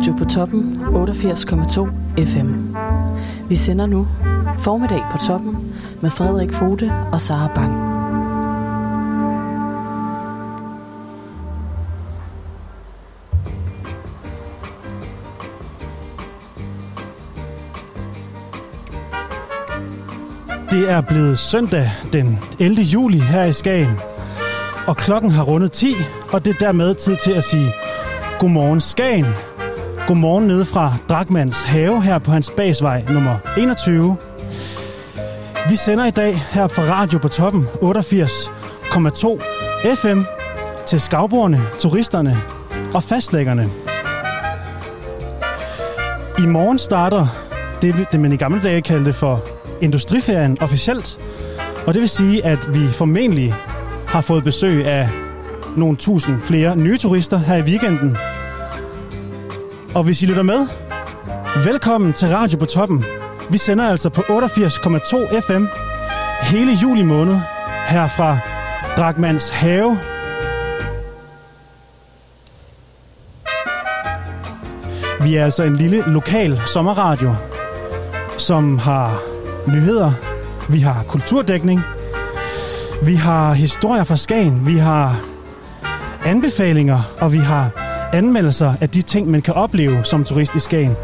Radio på Toppen 88,2 FM. Vi sender nu Formiddag på Toppen med Frederik Fode og Sara Bang. Det er blevet søndag den 11. juli her i Skagen. Og klokken har rundet 10, og det er dermed tid til at sige Godmorgen Skagen. Godmorgen nede fra Drakmans have her på hans basvej nummer 21. Vi sender i dag her fra Radio på Toppen 88,2 FM til skavborgerne, turisterne og fastlæggerne. I morgen starter det, det man i gamle dage kaldte for industriferien officielt. Og det vil sige, at vi formentlig har fået besøg af nogle tusind flere nye turister her i weekenden. Og hvis I lytter med, velkommen til Radio på Toppen. Vi sender altså på 88,2 FM hele juli måned her fra Drakmans Have. Vi er altså en lille lokal sommerradio, som har nyheder, vi har kulturdækning, vi har historier fra Skagen, vi har anbefalinger, og vi har anmeldelser af de ting, man kan opleve som turist i Skagen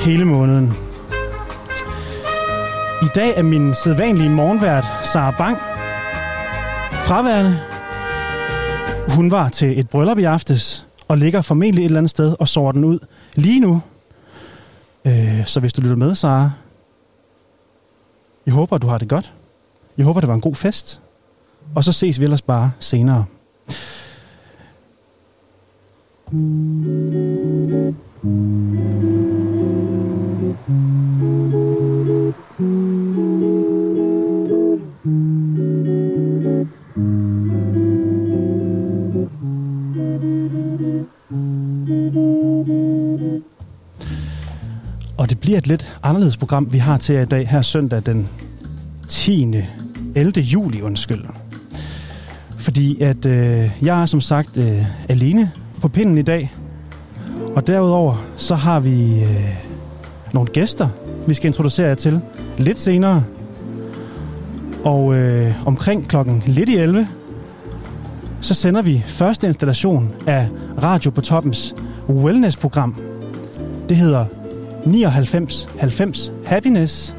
hele måneden. I dag er min sædvanlige morgenvært, Sara Bang, fraværende. Hun var til et bryllup i aftes, og ligger formentlig et eller andet sted og sover den ud lige nu. Øh, så hvis du lytter med, Sara, jeg håber, du har det godt. Jeg håber, det var en god fest. Og så ses vi ellers bare senere. Og det bliver et lidt anderledes program, vi har til jer i dag, her søndag den 10. 11. juli, undskyld. Fordi at øh, jeg er som sagt øh, alene på pinden i dag. Og derudover så har vi øh, nogle gæster, vi skal introducere jer til lidt senere. Og øh, omkring klokken lidt i 11, så sender vi første installation af Radio på Toppens wellness-program. Det hedder 99 90 Happiness.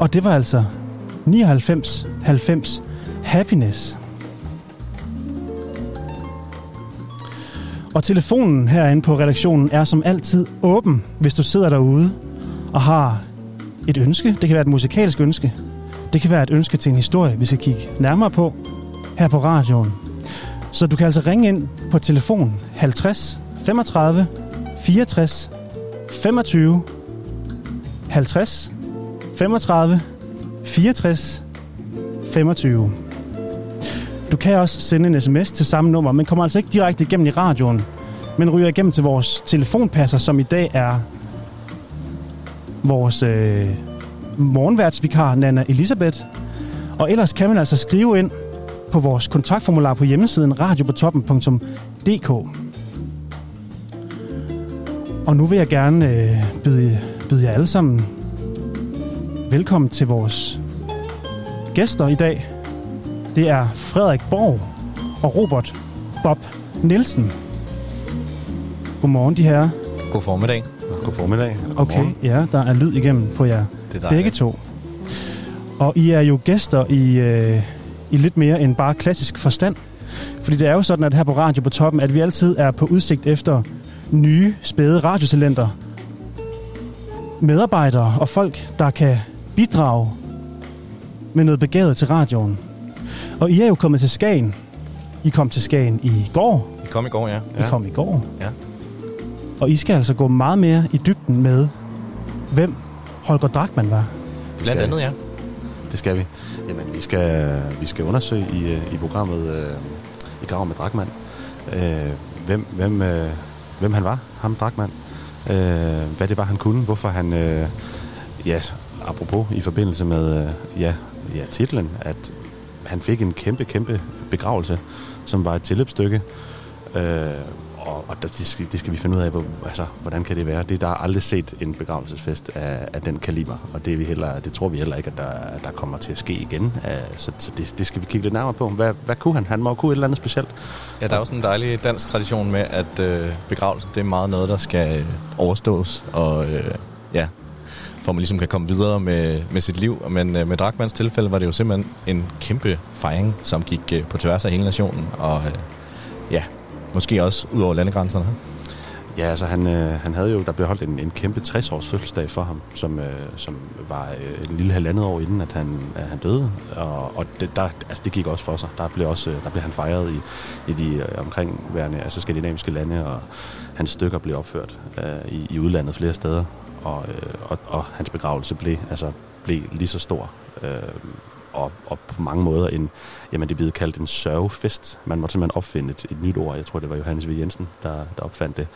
Og det var altså 99 90 Happiness. Og telefonen herinde på redaktionen er som altid åben, hvis du sidder derude og har et ønske. Det kan være et musikalsk ønske. Det kan være et ønske til en historie, vi skal kigge nærmere på her på radioen. Så du kan altså ringe ind på telefon 50 35 64 25 50 35 64 25. Du kan også sende en sms til samme nummer, men kommer altså ikke direkte igennem i radioen, men ryger igennem til vores telefonpasser, som i dag er vores øh, morgenværtsvikar, Nana Elisabeth. Og ellers kan man altså skrive ind på vores kontaktformular på hjemmesiden radiopotoppen.dk. Og nu vil jeg gerne øh, byde, byde jer alle sammen velkommen til vores gæster i dag. Det er Frederik Borg og Robert Bob Nielsen. Godmorgen, de her. God formiddag. God formiddag. Okay, ja, der er lyd igennem på jer Det er begge to. Og I er jo gæster i, øh, i lidt mere end bare klassisk forstand. Fordi det er jo sådan, at her på Radio på Toppen, at vi altid er på udsigt efter nye, spæde radiotalenter. Medarbejdere og folk, der kan bidrage med noget begavet til radioen. Og I er jo kommet til Skagen. I kom til Skagen i går. Vi kom i går, ja. I kom i går. Ja. Og I skal altså gå meget mere i dybden med, hvem Holger Drachmann var. Blandt andet, ja. Det skal vi. Jamen, vi skal, vi skal undersøge i, øh, i programmet øh, i Grav med Drakman, øh, hvem, hvem, øh, hvem han var, ham Drakman. Øh, hvad det var, han kunne, hvorfor han, øh, ja, apropos i forbindelse med, øh, ja, ja, titlen, at han fik en kæmpe, kæmpe begravelse, som var et tilløbsstykke. Øh, og, og det, skal, det skal vi finde ud af, hvor, altså, hvordan kan det være. Det, der har aldrig set en begravelsesfest af, af den kaliber, og det, vi heller, det tror vi heller ikke, at der, der kommer til at ske igen. Uh, så så det, det skal vi kigge lidt nærmere på. Hvad, hvad kunne han? Han må kunne et eller andet specielt. Ja, der er også en dejlig dansk tradition med, at øh, begravelsen det er meget noget, der skal øh, overstås, og øh, ja, for man ligesom kan komme videre med, med sit liv. Men øh, med Drakmans tilfælde var det jo simpelthen en kæmpe fejring, som gik øh, på tværs af hele nationen, og øh, ja, måske også ud over landegrænserne. Ja, altså han, øh, han havde jo, der blev holdt en, en kæmpe 60-års fødselsdag for ham, som, øh, som var øh, en lille halvandet år inden, at han, at han døde. Og, og det, der, altså det gik også for sig. Der blev, også, øh, der blev han fejret i, i de øh, omkringværende altså skandinaviske lande, og hans stykker blev opført øh, i, i udlandet flere steder. Og, øh, og, og hans begravelse blev, altså, blev lige så stor. Øh, og, og på mange måder en, jamen det blev kaldt en sørgefest. Man måtte simpelthen opfinde et, et nyt ord. Jeg tror, det var Johannes V. Jensen, der, der opfandt det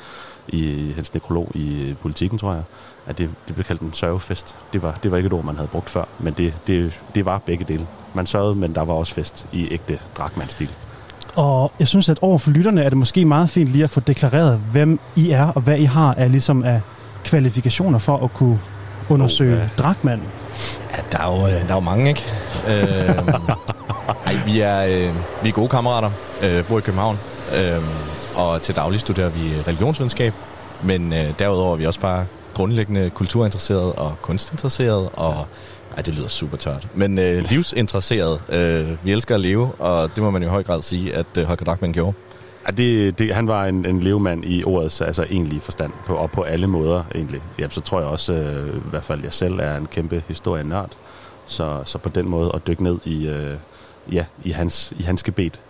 i hans nekrolog i politikken, tror jeg, at det, det blev kaldt en sørgefest. Det var, det var ikke et ord, man havde brugt før, men det, det, det var begge dele. Man sørgede, men der var også fest i ægte dragmandstil. Og jeg synes, at over for lytterne er det måske meget fint lige at få deklareret, hvem I er, og hvad I har af, ligesom af kvalifikationer for at kunne undersøge oh, ja. dragmand. Ja, der er jo, der er jo mange, ikke? øh, ej, vi er, øh, vi er gode kammerater, øh, bor i København, øh, og til daglig studerer vi religionsvidenskab, men øh, derudover er vi også bare grundlæggende kulturinteresseret og kunstinteresseret, og ej, det lyder super tørt. Men øh, livsinteresseret. Øh, vi elsker at leve, og det må man jo i høj grad sige, at øh, Holger Drachmann gjorde. Ja, det, det, han var en, en levemand i ordets altså egentlig forstand, på, og på alle måder egentlig. Ja, så tror jeg også, øh, i hvert fald jeg selv er en kæmpe historienørd. Så, så på den måde at dykke ned i, øh, ja, i, hans, i hans gebet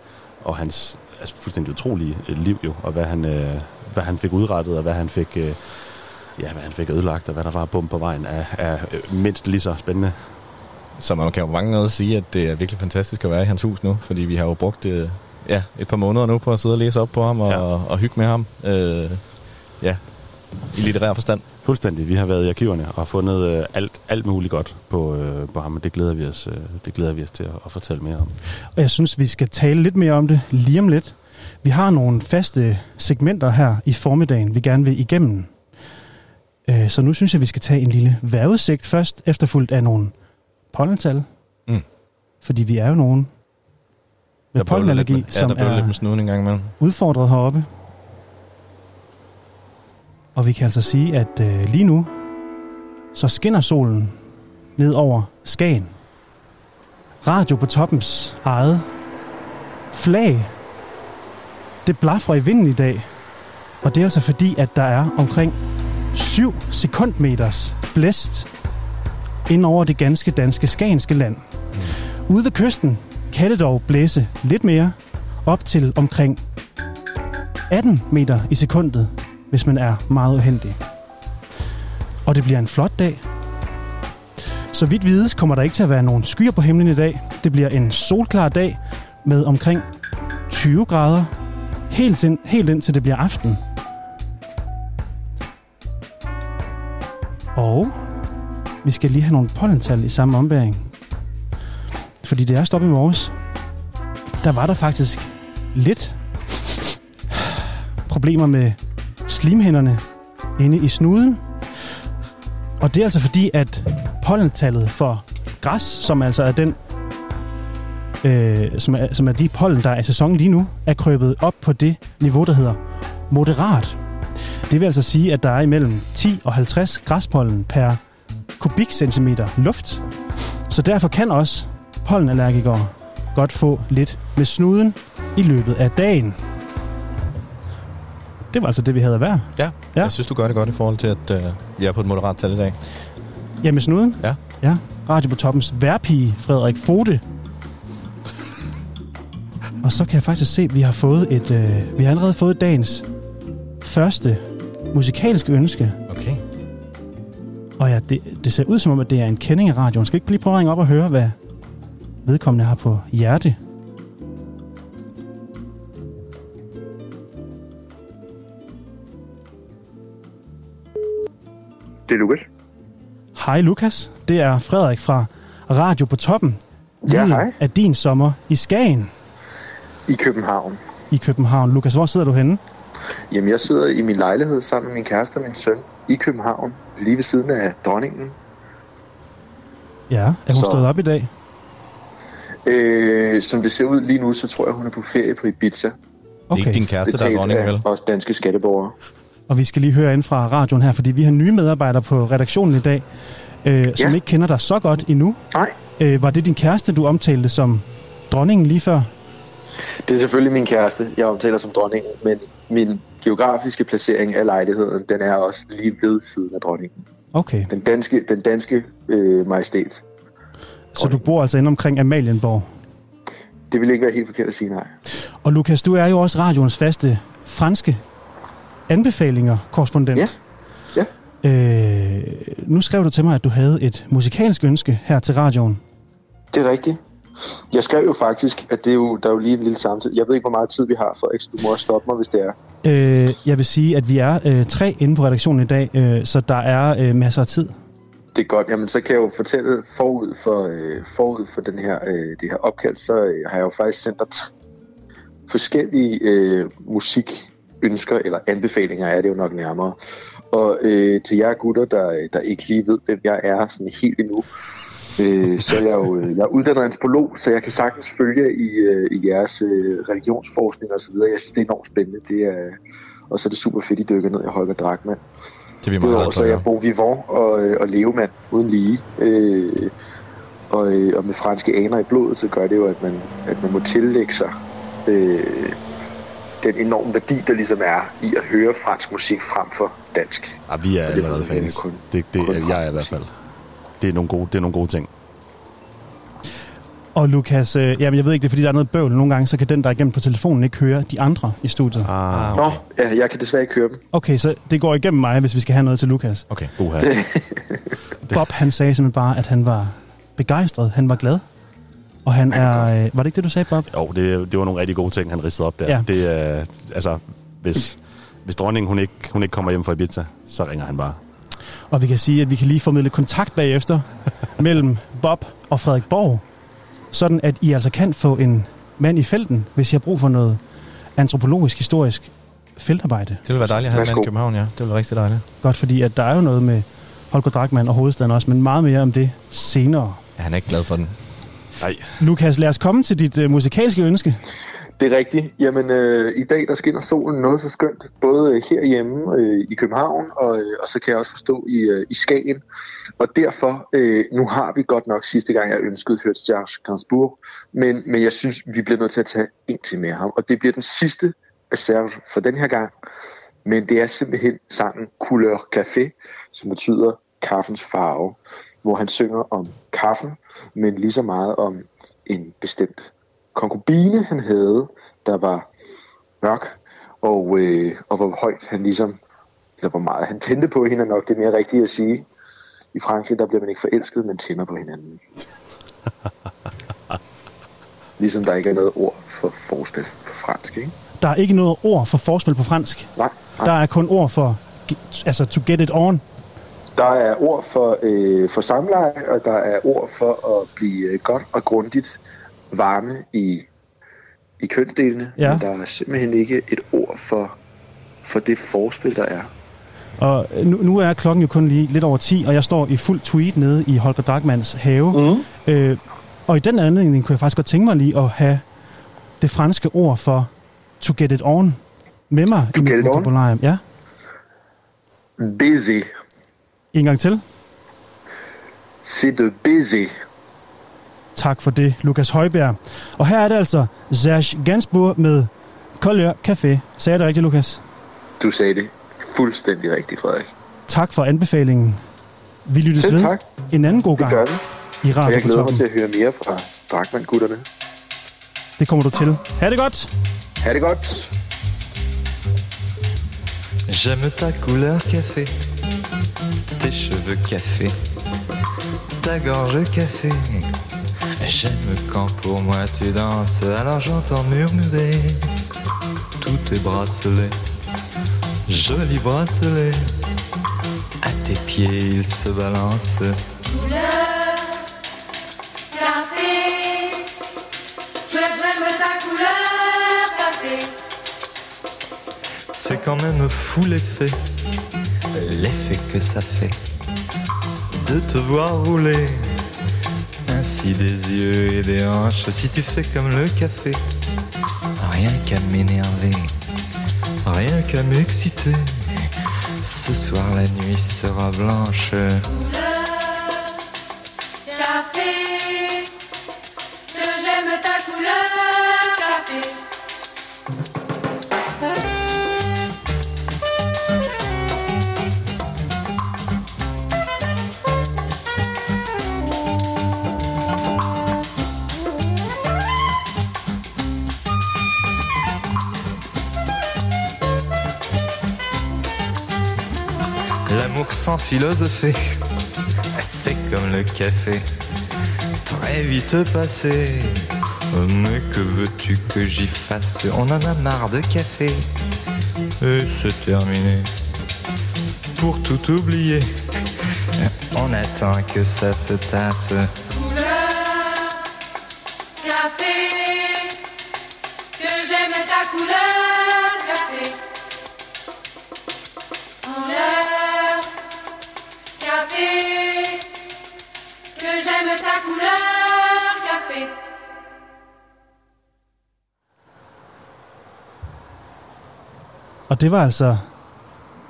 og hans altså, fuldstændig utrolige øh, liv jo, og hvad han, øh, hvad han fik udrettet, og hvad han fik, øh, ja, hvad han fik ødelagt, og hvad der var bum på vejen, er, er øh, mindst lige så spændende. Så man kan jo mange noget sige, at det er virkelig fantastisk at være i hans hus nu, fordi vi har jo brugt det, ja, et par måneder nu på at sidde og læse op på ham og, ja. og, og hygge med ham. Øh, ja, i litterær forstand. Fuldstændig. Vi har været i arkiverne og fundet øh, alt, alt muligt godt på, øh, på ham, og det glæder vi os, øh, det glæder vi os til at, at fortælle mere om. Og jeg synes, vi skal tale lidt mere om det lige om lidt. Vi har nogle faste segmenter her i formiddagen, vi gerne vil igennem. Øh, så nu synes jeg, vi skal tage en lille vejrudsigt først, efterfulgt af nogle pollental. Mm. Fordi vi er jo nogen med pollenallergi, ja, som der er lidt med snuden en gang imellem. udfordret heroppe. Og vi kan altså sige, at øh, lige nu, så skinner solen ned over Skagen. Radio på toppens eget flag. Det blaffer i vinden i dag. Og det er altså fordi, at der er omkring 7 sekundmeters blæst ind over det ganske danske skagenske land. Mm. Ude ved kysten kan det dog blæse lidt mere, op til omkring 18 meter i sekundet, hvis man er meget uheldig. Og det bliver en flot dag. Så vidt vides kommer der ikke til at være nogen skyer på himlen i dag. Det bliver en solklar dag med omkring 20 grader, helt, ind, helt indtil det bliver aften. Og vi skal lige have nogle pollental i samme ombæring. Fordi det er stoppet i morges. Der var der faktisk lidt problemer med slimhænderne inde i snuden. Og det er altså fordi, at pollentallet for græs, som altså er den øh, som, er, som er de pollen, der er i sæsonen lige nu, er krøbet op på det niveau, der hedder moderat. Det vil altså sige, at der er imellem 10 og 50 græspollen per kubikcentimeter luft. Så derfor kan også pollenallergikere godt få lidt med snuden i løbet af dagen. Det var altså det, vi havde være. Ja, ja. jeg synes, du gør det godt i forhold til, at øh, vi er på et moderat tal i dag. Ja, med snuden? Ja. Ja, Radio på toppens værpige, Frederik Fode. Og så kan jeg faktisk se, at vi har fået et, øh, vi har allerede fået dagens første musikalske ønske. Okay. Og ja, det, det ser ud som om, at det er en kending af radioen. Skal ikke lige prøve at ringe op og høre, hvad vedkommende har på hjerte? Det er Lukas. Hej Lukas, det er Frederik fra Radio på Toppen. Ja, hej. Af din sommer i Skagen I København. i København. Lukas, hvor sidder du henne? Jamen, jeg sidder i min lejlighed sammen med min kæreste og min søn i København, lige ved siden af dronningen. Ja, er hun Så- stået op i dag? Øh, som det ser ud lige nu, så tror jeg, hun er på ferie på Ibiza. Det er ikke din kæreste, der er dronningen, vel? os danske skatteborgere. Og vi skal lige høre ind fra radioen her, fordi vi har nye medarbejdere på redaktionen i dag, øh, som Ja. ikke kender dig så godt endnu. Nej, Øh, var det din kæreste, du omtalte som dronningen lige før? det er selvfølgelig min kæreste, jeg omtaler som dronningen, men min geografiske placering af lejligheden, den er også lige ved siden af dronningen. Okay, Den danske, den danske øh, majestæt. Så du bor altså inde omkring Amalienborg. Det vil ikke være helt forkert at sige nej. Og Lukas, du er jo også radioens faste franske anbefalinger korrespondent. Ja. Ja. Øh, nu skrev du til mig, at du havde et musikalsk ønske her til radioen. Det er rigtigt. Jeg skrev jo faktisk, at det er jo, der er jo lige en lille samtid. Jeg ved ikke, hvor meget tid vi har, Frederik, så du må også stoppe mig, hvis det er. Øh, jeg vil sige, at vi er øh, tre inde på redaktionen i dag, øh, så der er øh, masser af tid. Det er godt. Jamen, så kan jeg jo fortælle forud for, øh, forud for den her, øh, det her opkald, så øh, har jeg jo faktisk sendt dig forskellige øh, musikønsker, eller anbefalinger er det jo nok nærmere. Og øh, til jer gutter, der, der ikke lige ved, hvem jeg er sådan helt endnu, øh, så er jeg jo øh, jeg er uddannet antropolog, så jeg kan sagtens følge i, øh, i jeres øh, religionsforskning og så videre. Jeg synes, det er enormt spændende. Det er, og så er det super fedt, I dykker ned i Holger Drachmann. Det er vi meget Udover så er Ja. jeg Bo Vivant og, øh, og levemand uden lige. Øh, og, øh, og med franske aner i blodet, så gør det jo, at man, at man må tillægge sig øh, den enorme værdi, der ligesom er i at høre fransk musik frem for dansk. Ah, vi er allerede fans. kun- Det, det kun er jeg i hvert fald. Det er nogle gode, det er nogle gode ting. Og Lukas, øh, jamen jeg ved ikke, det er fordi, der er noget bøvl. Nogle gange, så kan den, der er igennem på telefonen, ikke høre de andre i studiet. Ah, Nå, ja, jeg kan desværre ikke høre dem. Okay, så det går igennem mig, hvis vi skal have noget til Lukas. Okay. uha. Bob, han sagde simpelthen bare, at han var begejstret. Han var glad. Og han er... Øh, var det ikke det, du sagde, Bob? Jo, det, det var nogle rigtig gode ting, han ridset op der. Ja. Det er, altså, hvis, hvis dronningen hun ikke, hun ikke kommer hjem fra Ibiza, så ringer han bare. Og vi kan sige, at vi kan lige formidle kontakt bagefter mellem Bob og Frederik Borg, sådan at I altså kan få en mand i felten, hvis I har brug for noget antropologisk, historisk feltarbejde. Det ville være dejligt at have en mand i København, ja. Det ville være rigtig dejligt. Godt, fordi at der er jo noget med Holger Drachmann og hovedstaden også, men meget mere om det senere. Ja, han er ikke glad for den. Nej, Lukas, lad os komme til dit øh, musikalske ønske. Det er rigtigt. Jamen, øh, i dag der skinner solen noget så skønt, både øh, herhjemme øh, i København, og, øh, og så kan jeg også forstå i, øh, i Skagen. Og derfor, øh, nu har vi godt nok sidste gang, jeg ønskede hørt Serge Gainsbourg, men, men jeg synes, vi bliver nødt til at tage en til med ham. Og det bliver den sidste af Serge for den her gang. Men det er simpelthen sangen Couleur Café, som betyder kaffens farve, hvor han synger om kaffen, men lige så meget om en bestemt konkubine, han havde, der var mørk, og, øh, og hvor højt han ligesom, eller hvor meget han tændte på hende, er nok det mere rigtige at sige. I Frankrig, der bliver man ikke forelsket, men tænder på hinanden. ligesom der ikke er noget ord for forspil på fransk, ikke? Der er ikke noget ord for forspil på fransk. Nej, Der nej. er kun ord for, altså to get it on. Der er ord for, øh, for samleje, og der er ord for at blive øh, godt og grundigt varme i, i kønsdelene. Ja. Men der er simpelthen ikke et ord for, for det forspil, der er. Og nu, nu er klokken jo kun lige lidt over 10, og jeg står i fuld tweet nede i Holger Drachmanns have. Mm. Øh, og i den anledning kunne jeg faktisk godt tænke mig lige at have det franske ord for to get it on med mig To i get mit it on? vokabularium. Ja, Baiser. en gang til. C'est de baiser. Tak for det, Lukas Højbjerg. Og her er det altså Serge Gainsbourg med Couleur Café. Sagde jeg det rigtigt, Lukas? Du sagde det fuldstændig rigtigt, Frederik. Tak for anbefalingen. Vi lyttes Selv ved tak. en anden god Det gang gør vi. i Og Radio jeg på glæder mig til at høre mere fra Drachmann-gutterne. Det kommer du til. Ha' det godt. Ha' det godt. J'aime ta couleur café, tes cheveux café, ta gorge café. J'aime quand pour moi tu danses, alors j'entends murmurer tous tes bracelets, jolis bracelets. À tes pieds ils se balancent. café. Je j'aime ta couleur café. C'est quand même fou l'effet, l'effet que ça fait de te voir rouler ainsi des yeux et des hanches. Si tu fais comme le café, rien qu'à m'énerver, rien qu'à m'exciter. Ce soir la nuit sera blanche. Philosopher, c'est comme le café, très vite passé. Mais que veux-tu que j'y fasse? On en a marre de café. Et c'est terminé. Pour tout oublier, on attend que ça se tasse. Og det var altså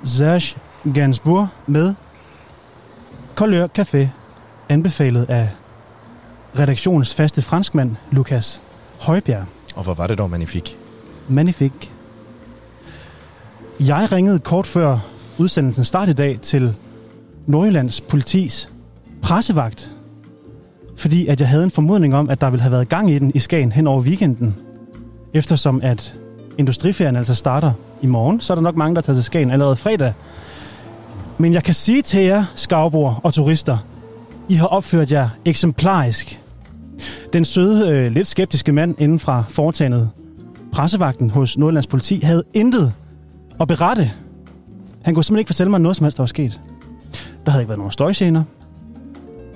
Serge Gainsbourg med Couleur Café, anbefalet af redaktionens faste franskmand, Lukas Højbjerg. Og hvor var det dog, magnifik? Magnifik. Jeg ringede kort før udsendelsen start i dag til Nordjyllands politis pressevagt, fordi at jeg havde en formodning om, at der ville have været gang i den i Skagen hen over weekenden. Eftersom at industriferien altså starter i morgen, så er der nok mange, der tager til Skagen allerede fredag. Men jeg kan sige til jer, skavbord og turister, I har opført jer eksemplarisk. Den søde, øh, lidt skeptiske mand inden fra foretagendet, pressevagten hos Nordlands politi, havde intet at berette. Han kunne simpelthen ikke fortælle mig noget som helst, der var sket. Der havde ikke været nogen støjscener.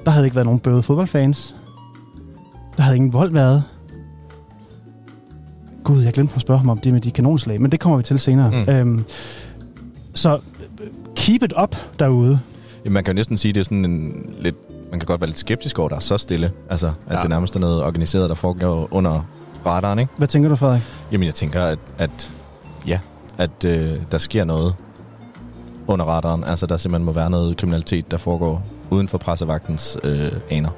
Der havde ikke været nogen bøde fodboldfans. Der havde ingen vold været. Gud, jeg glemte at spørge ham om det med de kanonslag, men det kommer vi til senere. Mm. Øhm, så øh, keep it up derude. Jamen, man kan jo næsten sige, det er sådan en lidt... Man kan godt være lidt skeptisk over, at der er så stille. Altså, at Ja. ja. det nærmest er noget organiseret, der foregår under radaren, ikke? Hvad tænker du, Frederik? Jamen, jeg tænker, at, at ja, at øh, der sker noget under radaren. Altså, der simpelthen må være noget kriminalitet, der foregår uden for pressevagtens øh, aner.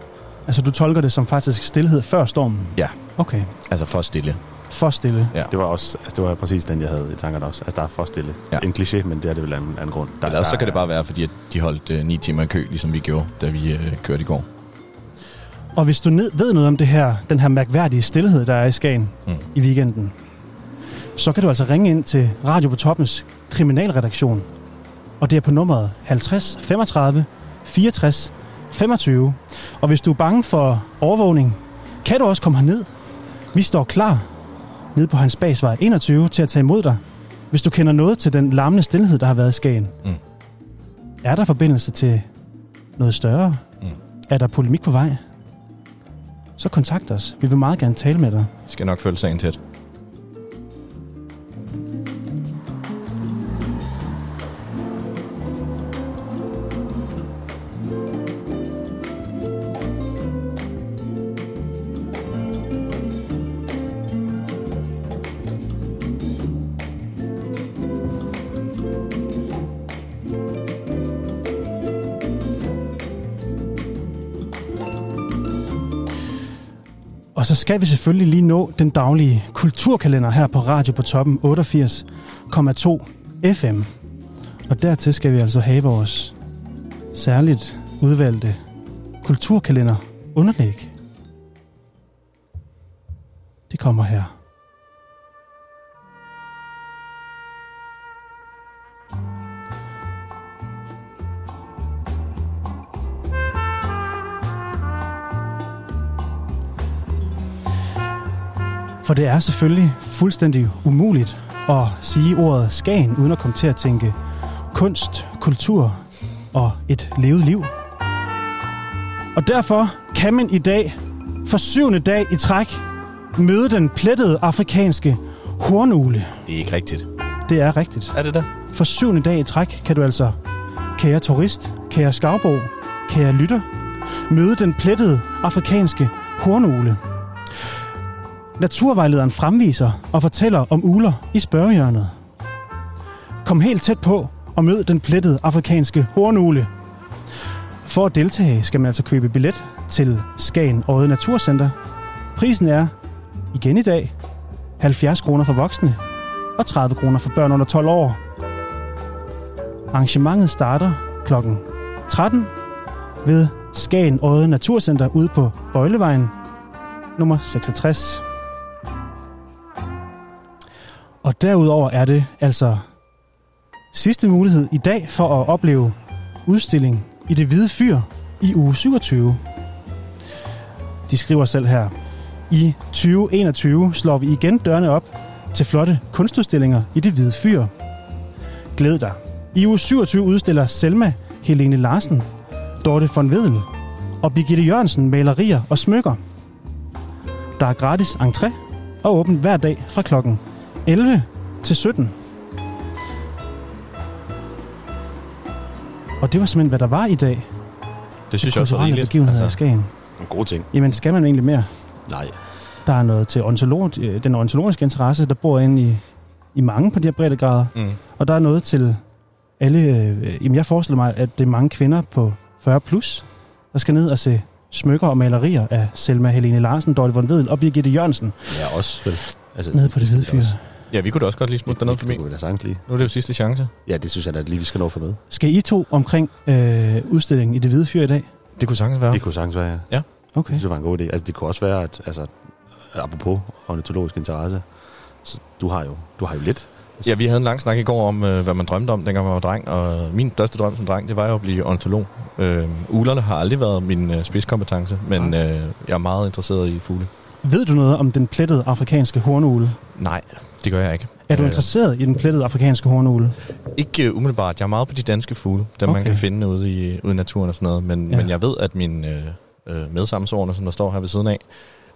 Altså, du tolker det som faktisk stillhed før stormen? Ja. Okay, Altså, for stille. For stille. Ja. Det var også, altså det var præcis den, jeg havde i tankerne også. Altså, der er for stille. Ja. En kliché, men det er det vel af en anden grund. Der, Eller også så kan det bare være, fordi at de holdt øh, ni timer i kø, ligesom vi gjorde, da vi øh, kørte i går. Og hvis du ned, ved noget om det her, den her mærkværdige stillhed, der er i Skagen Mm. i weekenden, så kan du altså ringe ind til Radio på Toppens kriminalredaktion. Og det er på nummeret 50 35 64 25. Og hvis du er bange for overvågning, kan du også komme herned. Vi står klar nede på Hans Bagsvej 21 til at tage imod dig, hvis du kender noget til den larmende stillhed, der har været i Skagen. Mm. Er der forbindelse til noget større? Mm. Er der polemik på vej? Så kontakt os. Vi vil meget gerne tale med dig. Vi skal nok følge sagen tæt. Og så skal vi selvfølgelig lige nå den daglige kulturkalender her på Radio på Toppen 88,2 FM. Og dertil skal vi altså have vores særligt udvalgte kulturkalender underlæg. Det kommer her. For det er selvfølgelig fuldstændig umuligt at sige ordet Skagen, uden at komme til at tænke kunst, kultur og et levet liv. Og derfor kan man i dag for syvende dag i træk møde den plettede afrikanske hornugle. Det er ikke rigtigt. Det er rigtigt. Er det det? For syvende dag i træk kan du altså, kære turist, kære skavbo, kære lytter, møde den plettede afrikanske hornugle. Naturvejlederen fremviser og fortæller om uler i spørgehjørnet. Kom helt tæt på og mød den plettede afrikanske hornugle. For at deltage skal man altså købe billet til Skagen Øde Naturcenter. Prisen er, igen i dag, 70 kroner for voksne og 30 kroner for børn under 12 år. Arrangementet starter kl. 13 ved Skagen Øde Naturcenter ude på Bøjlevejen nummer 66. Og derudover er det altså sidste mulighed i dag for at opleve udstilling i det hvide fyr i uge 27. De skriver selv her. I 2021 slår vi igen dørene op til flotte kunstudstillinger i det hvide fyr. Glæd dig. I uge 27 udstiller Selma Helene Larsen, Dorte von Vedel og Birgitte Jørgensen malerier og smykker. Der er gratis entré og åbent hver dag fra klokken 11 til 17. Og det var simpelthen, hvad der var i dag. Det synes jeg også var rigeligt. begivenheder altså. i Skagen. En god ting. Jamen, skal man egentlig mere? Nej. Der er noget til ontolog, øh, den ontologiske interesse, der bor inde i, i mange på de her breddegrader. Mm. Og der er noget til alle... Øh, jamen, jeg forestiller mig, at det er mange kvinder på 40 plus, der skal ned og se smykker og malerier af Selma Helene Larsen, Dorte von Wedel og Birgitte Jørgensen Ja, også. Vel. Altså, nede på det hvide fyr. Ja, vi kunne da også godt lige smutte derned forbi. Det kunne vi da sagtens lige. Nu er det jo sidste chance. Ja, det synes jeg da lige, vi skal nå for med. Skal I to omkring øh, udstillingen i det hvide fyr i dag? Det kunne sagtens være. Det kunne sagtens være, ja. Okay. Det synes jeg var en god idé. Altså, det kunne også være, at altså, apropos ornitologisk interesse, så du har jo, du har jo lidt. Ja, vi havde en lang snak i går om, øh, hvad man drømte om, dengang man var dreng, og min største drøm som dreng, det var jo at blive ornitolog. Øh, ulerne har aldrig været min øh, spidskompetence, men øh, jeg er meget interesseret i fugle. Ved du noget om den plettede afrikanske hornugle? Nej, det gør jeg ikke. Er du Øh, interesseret i den plettede afrikanske hornugle? Ikke uh, umiddelbart. Jeg er meget på de danske fugle, dem okay. man kan finde ude i, ude i naturen og sådan noget. Men, Ja. men jeg ved, at mine øh, øh, medsammensårende, som der står her ved siden af,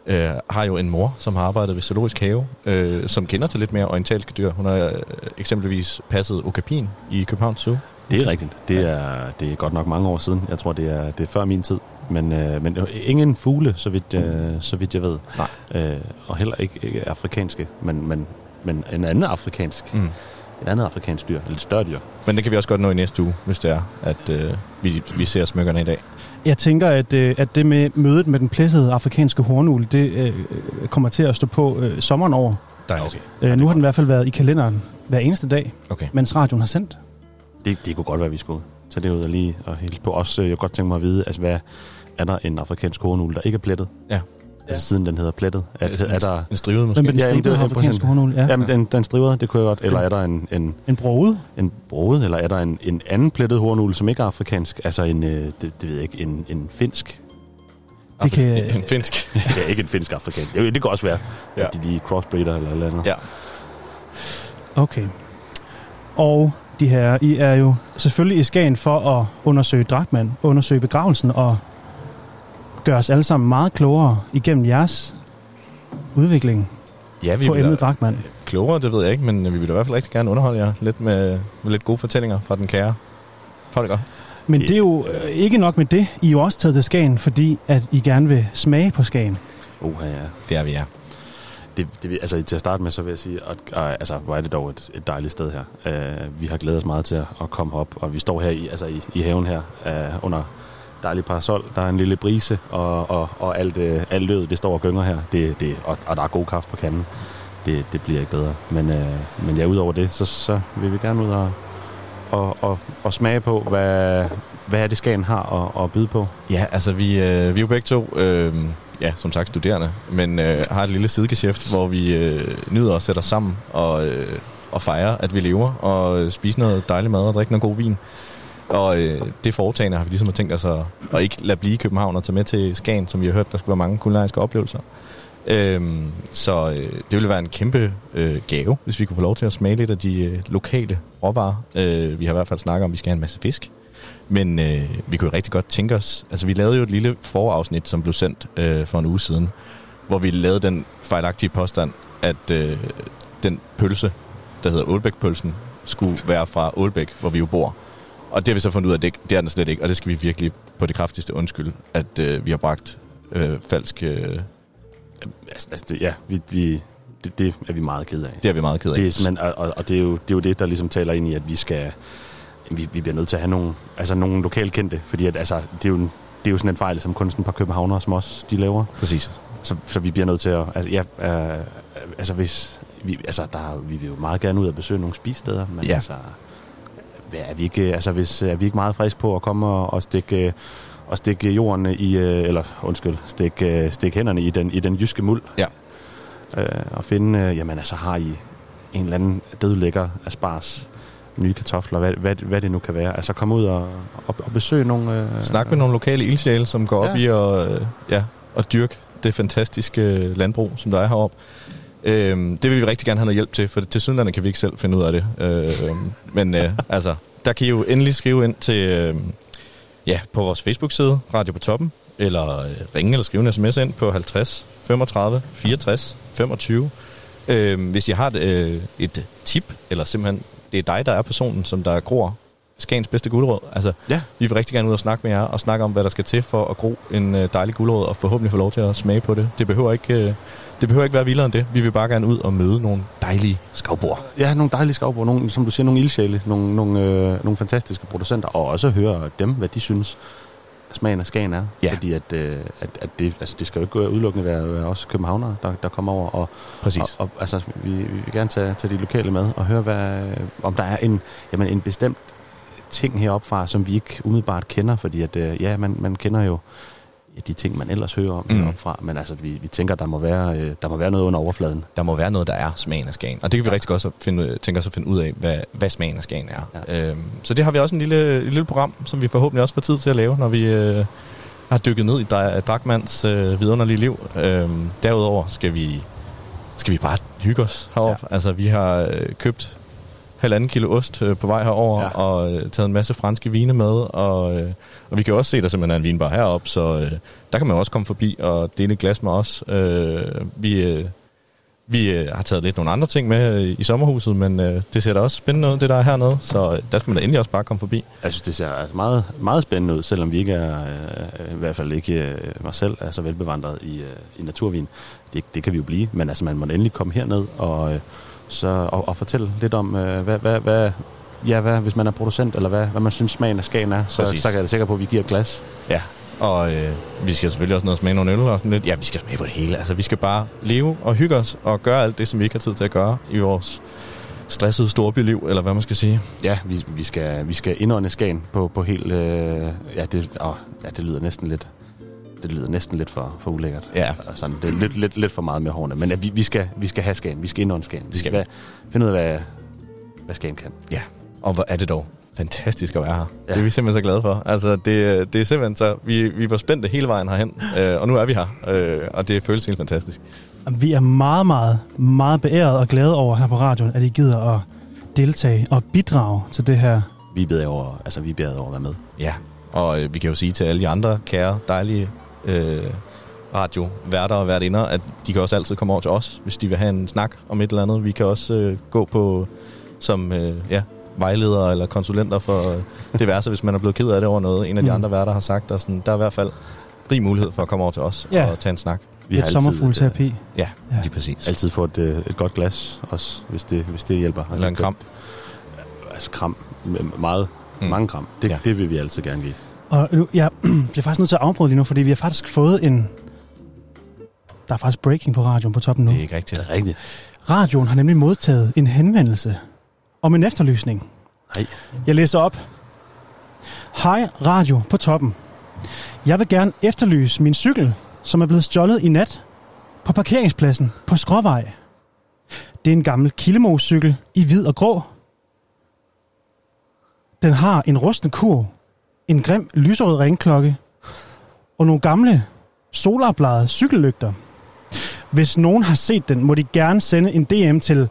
øh, har jo en mor, som har arbejdet ved Zoologisk Have, øh, som kender til lidt mere orientalske dyr. Hun har øh, eksempelvis passet okapin i Københavns Zoo. Det er rigtigt. Det er, det er godt nok mange år siden. Jeg tror, det er, det er før min tid. Men, øh, men ingen fugle, så vidt, øh, så vidt jeg ved. Nej. Øh, og heller ikke, ikke afrikanske, men, men, men en anden afrikansk. Mm. Et andet afrikansk dyr, eller større dyr. Men det kan vi også godt nå i næste uge, hvis det er, at øh, vi, vi ser smykkerne i dag. Jeg tænker, at, øh, at det med mødet med den plettede afrikanske hornugle, det øh, kommer til at stå på øh, sommeren over. Dejligt. Øh, nu har den i hvert fald været i kalenderen hver eneste dag, Okay. mens radioen har sendt. Det, det kunne godt være, at vi skulle tage det ud og lige og hilse på os. Jeg kunne godt tænke mig at vide, altså, hvad, er der en afrikansk hornugle, der ikke er plettet? Ja. Altså siden den hedder plettet. Er, er der... En strivet måske? Er den Ja, det er afrikanske hornugle? Ja. Jamen, den, den striver, det kunne jeg godt. Eller er der en, en, En broget? en brode, eller er der en, en anden plettet hornugle, som ikke er afrikansk? Altså en, øh, det, det ved jeg ikke, en, en finsk? Det kan, En finsk. ja, ikke en finsk afrikansk. Det, det kan også være, ja. Ja. at de, de er crossbreeder eller eller andet. Ja. Okay. Og de her, I er jo selvfølgelig i Skagen for at undersøge Drakman, undersøge begravelsen og gøre os alle sammen meget klogere igennem jeres udvikling Ja, vi på vil emnet da, Drakman. klogere, det ved jeg ikke, men vi vil da i hvert fald rigtig gerne underholde jer lidt med, med lidt gode fortællinger fra den kære Holger. Men det er jo øh, ikke nok med det. I er jo også taget til Skagen, fordi at I gerne vil smage på Skagen. Uh, ja. Det er vi, ja. Det, det, altså, til at starte med, så vil jeg sige, at, at, altså, hvor er det dog et, et dejligt sted her. Uh, vi har glædet os meget til at, at komme op, og vi står her i, altså, i, i haven her uh, under dejlig parasol. Der er en lille brise, og, og, og alt, øh, alt lød, det står og gynger her. Det, det, og, og der er god kaffe på kanden. Det, det bliver ikke bedre. Men, øh, men ja, udover det, så, så vil vi gerne ud og, og, og, og smage på, hvad, hvad er det Skagen har at, at byde på. Ja, altså vi, øh, vi er jo begge to, øh, ja, som sagt studerende, men øh, har et lille sidegeschæft, hvor vi øh, nyder at sætte os sammen og, øh, og fejre, at vi lever, og øh, spise noget dejlig mad og drikke noget god vin. Og øh, det foretagende har vi ligesom tænkt os at, at ikke lade blive i København og tage med til Skagen, som vi har hørt, der skulle være mange kulinariske oplevelser. Øhm, så øh, det ville være en kæmpe øh, gave, hvis vi kunne få lov til at smage lidt af de øh, lokale råvarer. Øh, vi har i hvert fald snakket om, at vi skal have en masse fisk. Men øh, vi kunne jo rigtig godt tænke os... Altså, vi lavede jo et lille forafsnit, som blev sendt øh, for en uge siden, hvor vi lavede den fejlagtige påstand, at øh, den pølse, der hedder Ålbæk-pølsen, skulle være fra Ålbæk, hvor vi jo bor. Og det har vi så fundet ud af, at det, det er den slet ikke, og det skal vi virkelig på det kraftigste undskylde, at øh, vi har bragt øh, falsk... Øh, Altså, altså det, ja, vi, vi, det, det er vi meget ked af. det er vi meget ked af. Det er simpelthen, og, og- det, er jo, det er jo det, der ligesom taler ind i, at vi skal, vi, vi bliver nødt til at have nogle, altså nogle lokalkendte, fordi at, altså, det, er jo en, det er jo sådan en fejl, som kun sådan et par københavnere som os, de laver. Præcis. Så, så vi bliver nødt til at, altså, ja, øh, altså hvis, vi, altså der, vi vil jo meget gerne ud og besøge nogle spisesteder, men ja. altså, hvad er vi ikke, altså hvis, er vi ikke meget friske på at komme og, og stikke, øh, og stikke jorden i, øh, eller undskyld, stikke, øh, stikke hænderne i den, i den jyske muld. Ja. Øh, og finde, jamen altså har I en eller anden dødlækker asparges, nye kartofler, hvad, hvad, hvad det nu kan være. Altså komme ud og, og, og besøge nogle... Øh, Snak med nogle lokale ildsjæle, som går op Ja. i at, øh, ja, at dyrke det fantastiske landbrug, som der er heroppe. Øhm, det vil vi rigtig gerne have noget hjælp til, for til Sydlandet kan vi ikke selv finde ud af det. Øh, men øh, altså, der kan I jo endelig skrive ind til, øh, ja, på vores Facebook-side, Radio på Toppen, eller øh, ringe eller skrive en sms ind på 50 35 64 25. Øh, hvis I har et, øh, et tip, eller simpelthen det er dig, der er personen, som der gror Skagens bedste guldråd. Altså, Ja. vi vil rigtig gerne ud og snakke med jer, og snakke om, hvad der skal til for at gro en øh, dejlig guldråd, og forhåbentlig få lov til at smage på det. Det behøver ikke, øh, det behøver ikke være vildere end det. Vi vil bare gerne ud og møde nogle dejlige skovbord. Ja, nogle dejlige skovbrug, nogle, som du siger, nogle ildsjæle, nogle, nogle, øh, nogle fantastiske producenter, og også høre dem, hvad de synes, smagen af Skagen er. Ja. Fordi at, øh, at, at det, altså, det skal jo ikke udelukkende være, være også københavnere, der, der kommer over. Og, Præcis. og, og altså, vi, vi vil gerne tage, tage de lokale med og høre, hvad, om der er en, jamen, en bestemt ting heroppe fra, som vi ikke umiddelbart kender, fordi at, øh, ja, man, man kender jo de ting, man ellers hører om Mm. fra, men altså, vi, vi tænker, der må, være, øh, der må være noget under overfladen. Der må være noget, der er smagen af Skagen. Og det kan vi rigtig godt så finde, tænke os at finde ud af, hvad, hvad smagen af Skagen er. Ja. Øhm, så det har vi også en lille, et lille program, som vi forhåbentlig også får tid til at lave, når vi øh, har dykket ned i Drakmans øh, vidunderlige liv. Øhm, derudover skal vi, skal vi bare hygge os heroppe. Ja. Altså, vi har øh, købt halvanden kilo ost øh, på vej herover ja. Ja. og øh, taget en masse franske vine med. Og, øh, og vi kan også se, at der simpelthen er en vinbar heroppe, så øh, der kan man også komme forbi og dele et glas med os. Øh, vi øh, vi øh, har taget lidt nogle andre ting med øh, i sommerhuset, men øh, det ser da også spændende ud, det der er hernede. Så øh, der skal man da endelig også bare komme forbi. Jeg synes, det ser altså meget, meget spændende ud, selvom vi ikke er, øh, i hvert fald ikke øh, mig selv, er så velbevandret i, øh, i naturvin. Det, det kan vi jo blive, men altså, man må endelig komme herned og, øh, så, og, og fortælle lidt om, øh, hvad, hvad, hvad, ja, hvad, hvis man er producent, eller hvad, hvad man synes smagen af skagen er, så, Præcis. så kan jeg da sikker på, at vi giver glas. Ja, og øh, vi skal selvfølgelig også noget smage nogle øl og sådan lidt. Ja, vi skal smage på det hele. Altså, vi skal bare leve og hygge os og gøre alt det, som vi ikke har tid til at gøre i vores stressede storbyliv, eller hvad man skal sige. Ja, vi, vi, skal, vi skal indånde skagen på, på helt... Øh, ja, det, åh, ja, det lyder næsten lidt... Det lyder næsten lidt for, for ulækkert. Ja. Sådan, det er lidt, lidt, lidt for meget med hårene. Men ja, vi, vi, skal, vi skal have skagen. Vi skal indånde skagen. Vi skal skal finde ud af, hvad, hvad skagen kan. Ja, og hvor er det dog fantastisk at være her. Ja. Det er vi simpelthen så glade for. Altså, det, det er simpelthen så... Vi, vi var spændte hele vejen herhen, øh, og nu er vi her. Øh, og det føles helt fantastisk. Vi er meget, meget, meget beæret og glade over her på radioen, at I gider at deltage og bidrage til det her. Vi er over, altså, vi er over at være med. Ja, og øh, vi kan jo sige til alle de andre kære, dejlige øh, radioværter og værtinder, at de kan også altid komme over til os, hvis de vil have en snak om et eller andet. Vi kan også øh, gå på som øh, ja, vejledere eller konsulenter for øh, diverse, hvis man er blevet ked af det over noget. En af de Mm. andre værter har sagt, at sådan, der er i hvert fald rig mulighed for at komme over til os Ja. og tage en snak. Vi et sommerfuglterapi. Ja, Ja. ja. lige præcis. altid få et, øh, et godt glas også, hvis det, hvis det hjælper. Eller en kram. Altså kram. Meget, Mm. mange kram. Det, Ja. ja. det vil vi altid gerne give. Og nu, jeg bliver faktisk nødt til at afbryde lige nu, fordi vi har faktisk fået en... Der er faktisk breaking på radioen på toppen nu. Det er ikke rigtigt. Det er rigtigt. Radioen har nemlig modtaget en henvendelse om en efterlysning. Nej. Jeg læser op. Hej Radio på toppen. Jeg vil gerne efterlyse min cykel, som er blevet stjålet i nat på parkeringspladsen på Skråvej. Det er en gammel Killemo-cykel i hvid og grå. Den har en rusten kur, en grim lyserød ringklokke og nogle gamle solarbladede cykellygter. Hvis nogen har set den, må de gerne sende en DM til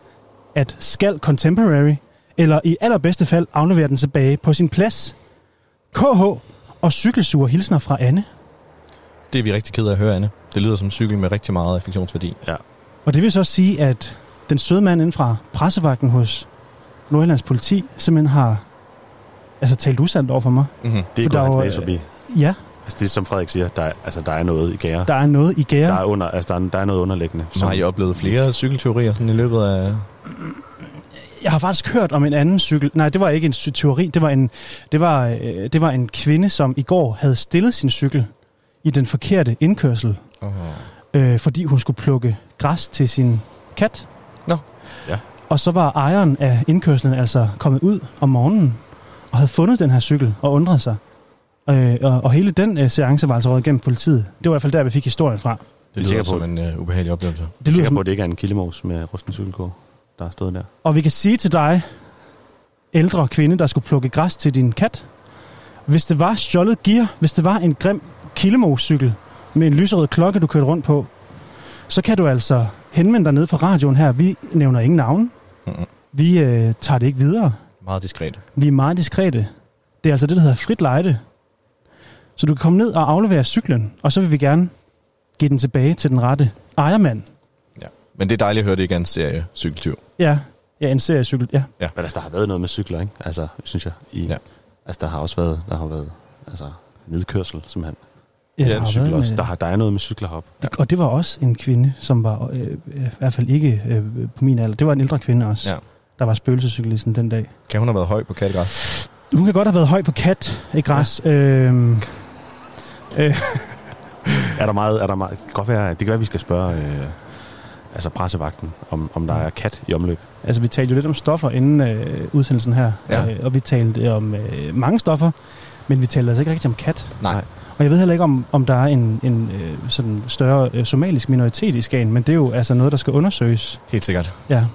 at skal Contemporary, eller i allerbedste fald aflevere den tilbage på sin plads. KH og cykelsure hilsner fra Anne. Det er vi rigtig ked af at høre, Anne. Det lyder som en cykel med rigtig meget affektionsværdi. Og det vil så sige, at den søde mand inden fra pressevagten hos Nordjyllands politi simpelthen har altså, talt usandt over for mig. Mm-hmm. Det For hans var, næse forbi. Ja, Altså det er som Frederik siger, der er, altså, der er noget i gære. der er noget i gære. Der er, under, altså, der er, der er noget underliggende. Så har I oplevet flere cykelteorier sådan i løbet af... Jeg har faktisk hørt om en anden cykel. Nej, det var ikke en teori. Det var en, det var, øh, det var en kvinde, som i går havde stillet sin cykel i den forkerte indkørsel, Oh. øh, fordi hun skulle plukke græs til sin kat. Nå. Ja. Og så var ejeren af indkørslen altså kommet ud om morgenen og havde fundet den her cykel og undret sig. Øh, og, og hele den øh, seance var altså råd igennem politiet. Det var i hvert fald der, vi fik historien fra. Det er lyder sikker som på- en uh, ubehagelig oplevelse. Det Jeg er lyder sikker på, at det ikke er en kildemos med rusten cykelkurv, der er stået der. Og vi kan sige til dig, ældre kvinde, der skulle plukke græs til din kat, hvis det var stjålet gear, hvis det var en grim kildemocykel med en lyserød klokke, du kørte rundt på, så kan du altså henvende dig ned på radioen her. Vi nævner ingen navn. Mm-mm. Vi øh, tager det ikke videre. Meget diskret. Vi er meget diskrete. Det er altså det, der hedder frit lejde. Så du kan komme ned og aflevere cyklen, og så vil vi gerne give den tilbage til den rette ejermand. Ja. Men det er dejligt at høre, det ikke er en serie cykeltyv. Ja, ja en seriecykel, ja. Men altså, der har været noget med cykler, ikke? Altså, synes jeg. I, Ja. ja. Altså, der har også været, der har været altså, nedkørsel, simpelthen. ja Ja, der har Cykler været også. med- Der, har, der er noget med cykler heroppe. Ja. Og det var også en kvinde, som var øh, øh, i hvert fald ikke øh, på min alder. Det var en ældre kvinde også, Ja. der var spøgelsecyklisten den dag. Kan hun have været høj på kattegræs? Hun kan godt have været høj på kat i græs. Ja. Øhm, øh, Er der meget, er der meget, det kan godt være, det kan være, at vi skal spørge øh, altså pressevagten, om, om der er kat i omløb. altså, vi talte jo lidt om stoffer inden øh, udsendelsen her. Ja. Øh, og vi talte om øh, mange stoffer, men vi talte altså ikke rigtig om kat. Nej. Og jeg ved heller ikke, om, om der er en, en øh, sådan større øh, somalisk minoritet i Skagen, men det er jo altså noget, der skal undersøges. Helt sikkert. Ja.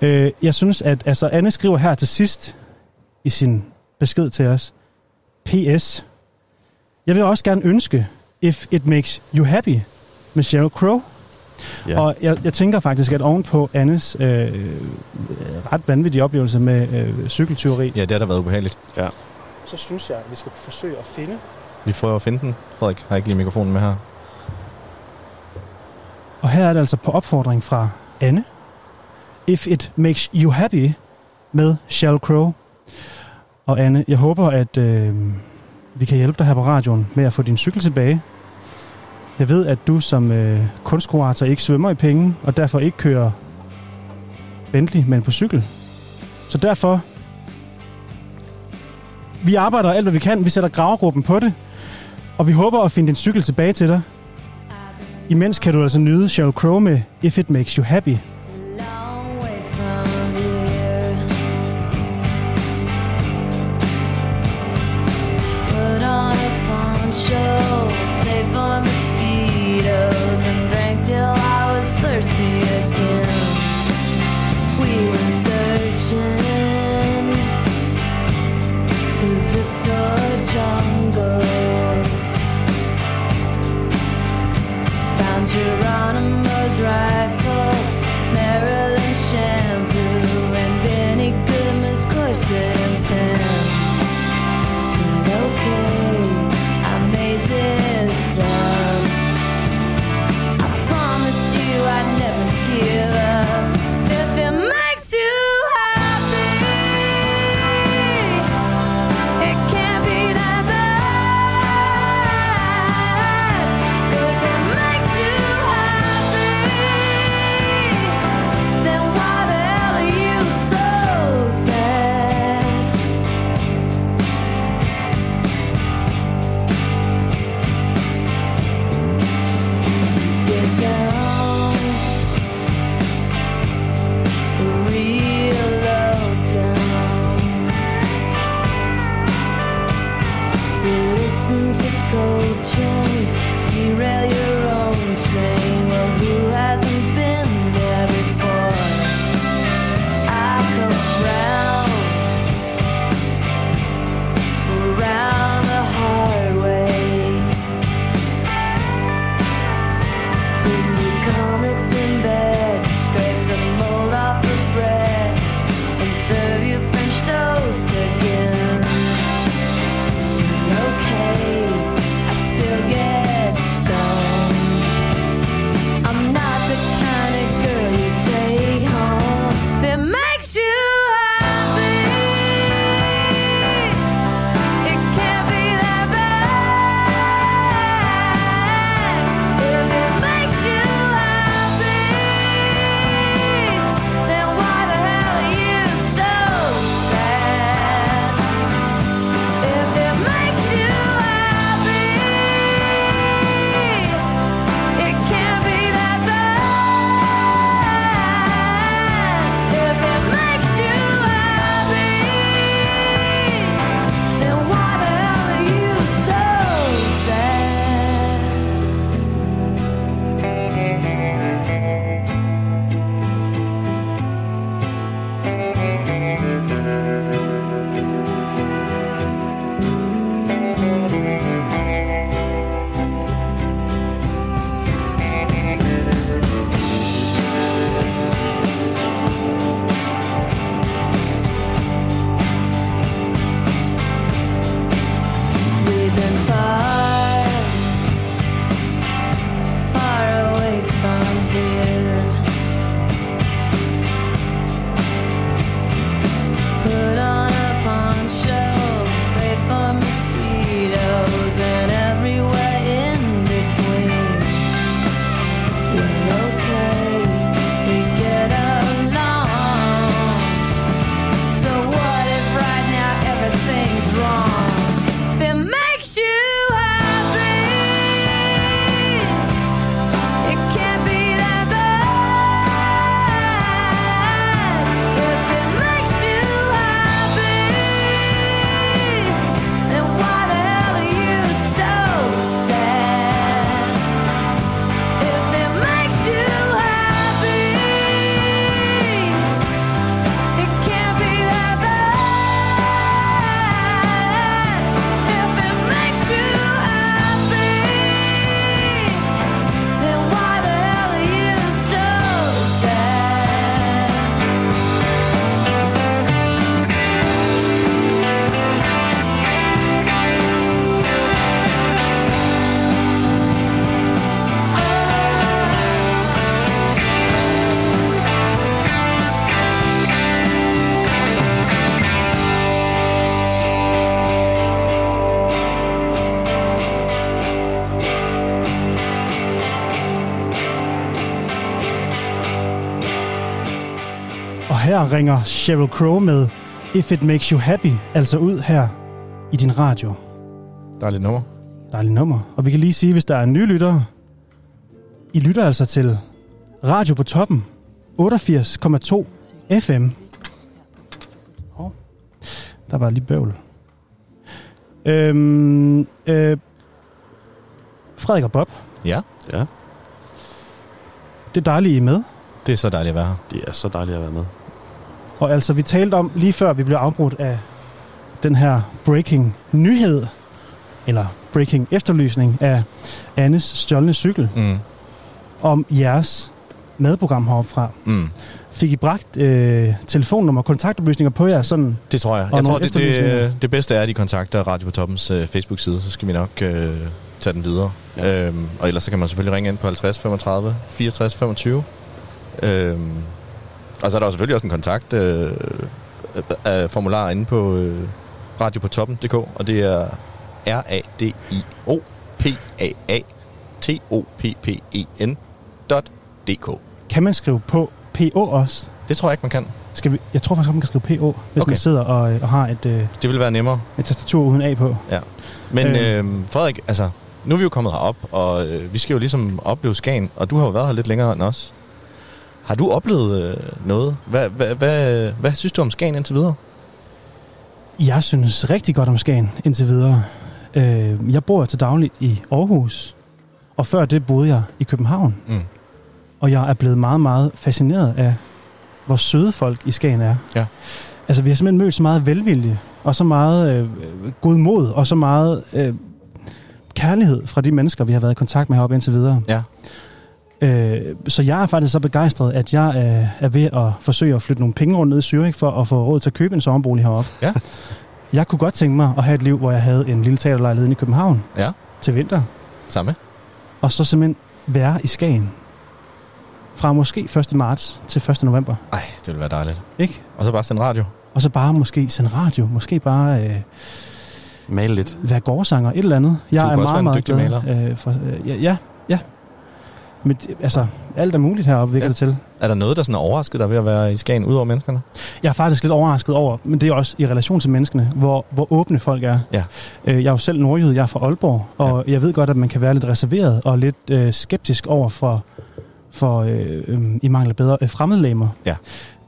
Øh, jeg synes, at altså, Anne skriver her til sidst i sin besked til os. P.S. Jeg vil også gerne ønske If It Makes You Happy med Sheryl Crow. Ja. Og jeg, jeg tænker faktisk, at ovenpå Annes øh, ret vanvittige oplevelse med øh, cykeltyveri, Ja, det har da været ubehageligt. så synes jeg, at vi skal forsøge at finde. Vi prøver at finde den. Frederik har ikke lige mikrofonen med her. Og her er det altså på opfordring fra Anne. If It Makes You Happy med Sheryl Crow. Og Anne, jeg håber, at øh, vi kan hjælpe dig her på radioen med at få din cykel tilbage. Jeg ved, at du som øh, kunstkurator ikke svømmer i penge, og derfor ikke kører Bentley, men på cykel. Så derfor, vi arbejder alt, hvad vi kan. Vi sætter gravegruppen på det, og vi håber at finde din cykel tilbage til dig. Imens kan du altså nyde Sheryl Crow med If It Makes You Happy. Her ringer Sheryl Crow med If It Makes You Happy, altså ud her i din radio. Dejligt nummer. Dejligt nummer. Og vi kan lige sige, hvis der er nye lyttere, I lytter altså til Radio på toppen, 88,2 FM. Hov. Der var lige bøvl. Øhm, øh, Frederik og Bob, Ja, Ja, det er dejligt, I er med. det er så dejligt at være her. det er så dejligt at være med. Og altså, vi talte om lige før vi blev afbrudt af den her breaking nyhed, eller breaking efterlysning af Annes stjålne cykel, Mm. om jeres madprogram heroppe fra. Mm. Fik I bragt øh, telefonnummer og kontaktoplysninger på jer? Sådan, Det tror jeg. Jeg tror, det, det, det bedste er, at de kontakter Radio på Toppens øh, Facebook-side, så skal vi nok øh, tage den videre. Ja. Øhm, og ellers så kan man selvfølgelig ringe ind på 50 35 64 25. Øhm, og så er der jo selvfølgelig også en kontakt øh, øh, formular inde på øh, radiopotoppen.dk, og det er R-A-D-I-O P-A-A T-O-P-P-E-N dot DK. kan man skrive på PO også? Det tror jeg ikke, man kan. Skal vi, jeg tror faktisk, godt, man kan skrive PO, hvis Okay. man sidder og, øh, og har et, øh, Det vil være nemmere. et tastatur uden A på. Men Øhm. øh, Frederik, altså, nu er vi jo kommet herop, og øh, vi skal jo ligesom opleve Skagen, og du har jo været her lidt længere end os. Har du oplevet øh, noget? Hvad, hvad, hvad, hvad synes du om Skagen indtil videre? Jeg synes rigtig godt om Skagen indtil videre. Øh, jeg bor til dagligt i Aarhus, og før det boede jeg i København. Mm. Og jeg er blevet meget, meget fascineret af, hvor søde folk i Skagen er. Ja. Altså, vi har simpelthen mødt så meget velvilje, og så meget øh, god mod, og så meget øh, kærlighed fra de mennesker, vi har været i kontakt med heroppe indtil videre. Ja. Øh, så jeg er faktisk så begejstret, at jeg øh, er ved at forsøge at flytte nogle penge rundt ned i Zürich for at få råd til at købe en sommerbolig heroppe. Ja. Jeg kunne godt tænke mig at have et liv, hvor jeg havde en lille teaterlejlighed inde i København Ja. til vinter, Samme? og så simpelthen være i Skagen fra måske 1. marts til 1. november. Ej, det ville være dejligt. Ikke? Og så bare sende radio. Og så bare måske sende radio, måske bare øh, Male lidt. være gårdsanger, et eller andet. Jeg Du er meget, være en meget dygtig glad. Øh, for, øh, ja. Men altså, alt er muligt heroppe, virker Ja. det til. Er der noget, der sådan er overrasket dig ved at være i Skagen, udover menneskerne? Jeg er faktisk lidt overrasket over, men det er også i relation til menneskene, hvor, hvor åbne folk er. Ja. Øh, Jeg er jo selv nordjyd, jeg er fra Aalborg, og ja. jeg ved godt, at man kan være lidt reserveret og lidt øh, skeptisk over for, for øh, øh, i mangel af bedre, øh, fremmedlæmer. Ja.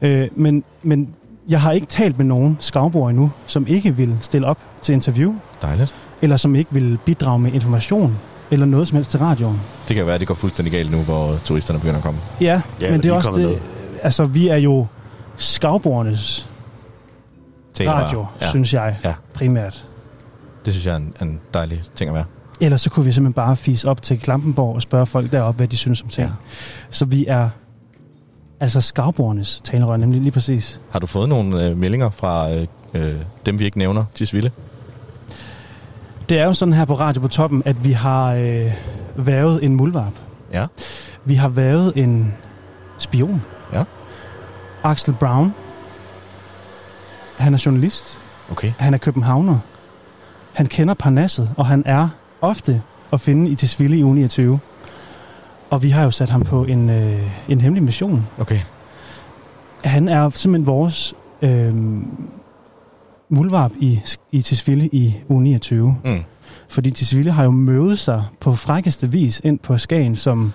Øh, men, men jeg har ikke talt med nogen skavbord endnu, som ikke vil stille op til interview, Dejligt. eller som ikke vil bidrage med information, eller noget som helst til radioen. Det kan være, at det går fuldstændig galt nu, hvor turisterne begynder at komme. Ja, Ja, men det er de også det, altså vi er jo skavbordernes Talerør. radio, Ja. synes jeg, Ja. primært. Det synes jeg er en, en dejlig ting at være. Ellers så kunne vi simpelthen bare fise op til Klampenborg og spørge folk deroppe, hvad de synes om ting. Ja. Så vi er altså skavbordernes talerør, nemlig lige præcis. Har du fået nogle øh, meldinger fra øh, øh, dem, vi ikke nævner, Tisvilde? Det er jo sådan her på Radio på Toppen, at vi har øh, vævet en muldvarp. Ja. Vi har vævet en spion. Ja. Axel Brown. Han er journalist. Okay. Han er københavner. Han kender Parnasset, og han er ofte at finde i Tisvilde i uge 29. Og vi har jo sat ham på en, øh, en hemmelig mission. Okay. Han er simpelthen vores øh, muldvarp i, i Tisvilde i uge 29. Mm. Fordi Tisvilde har jo mødet sig på frækkeste vis ind på Skagen som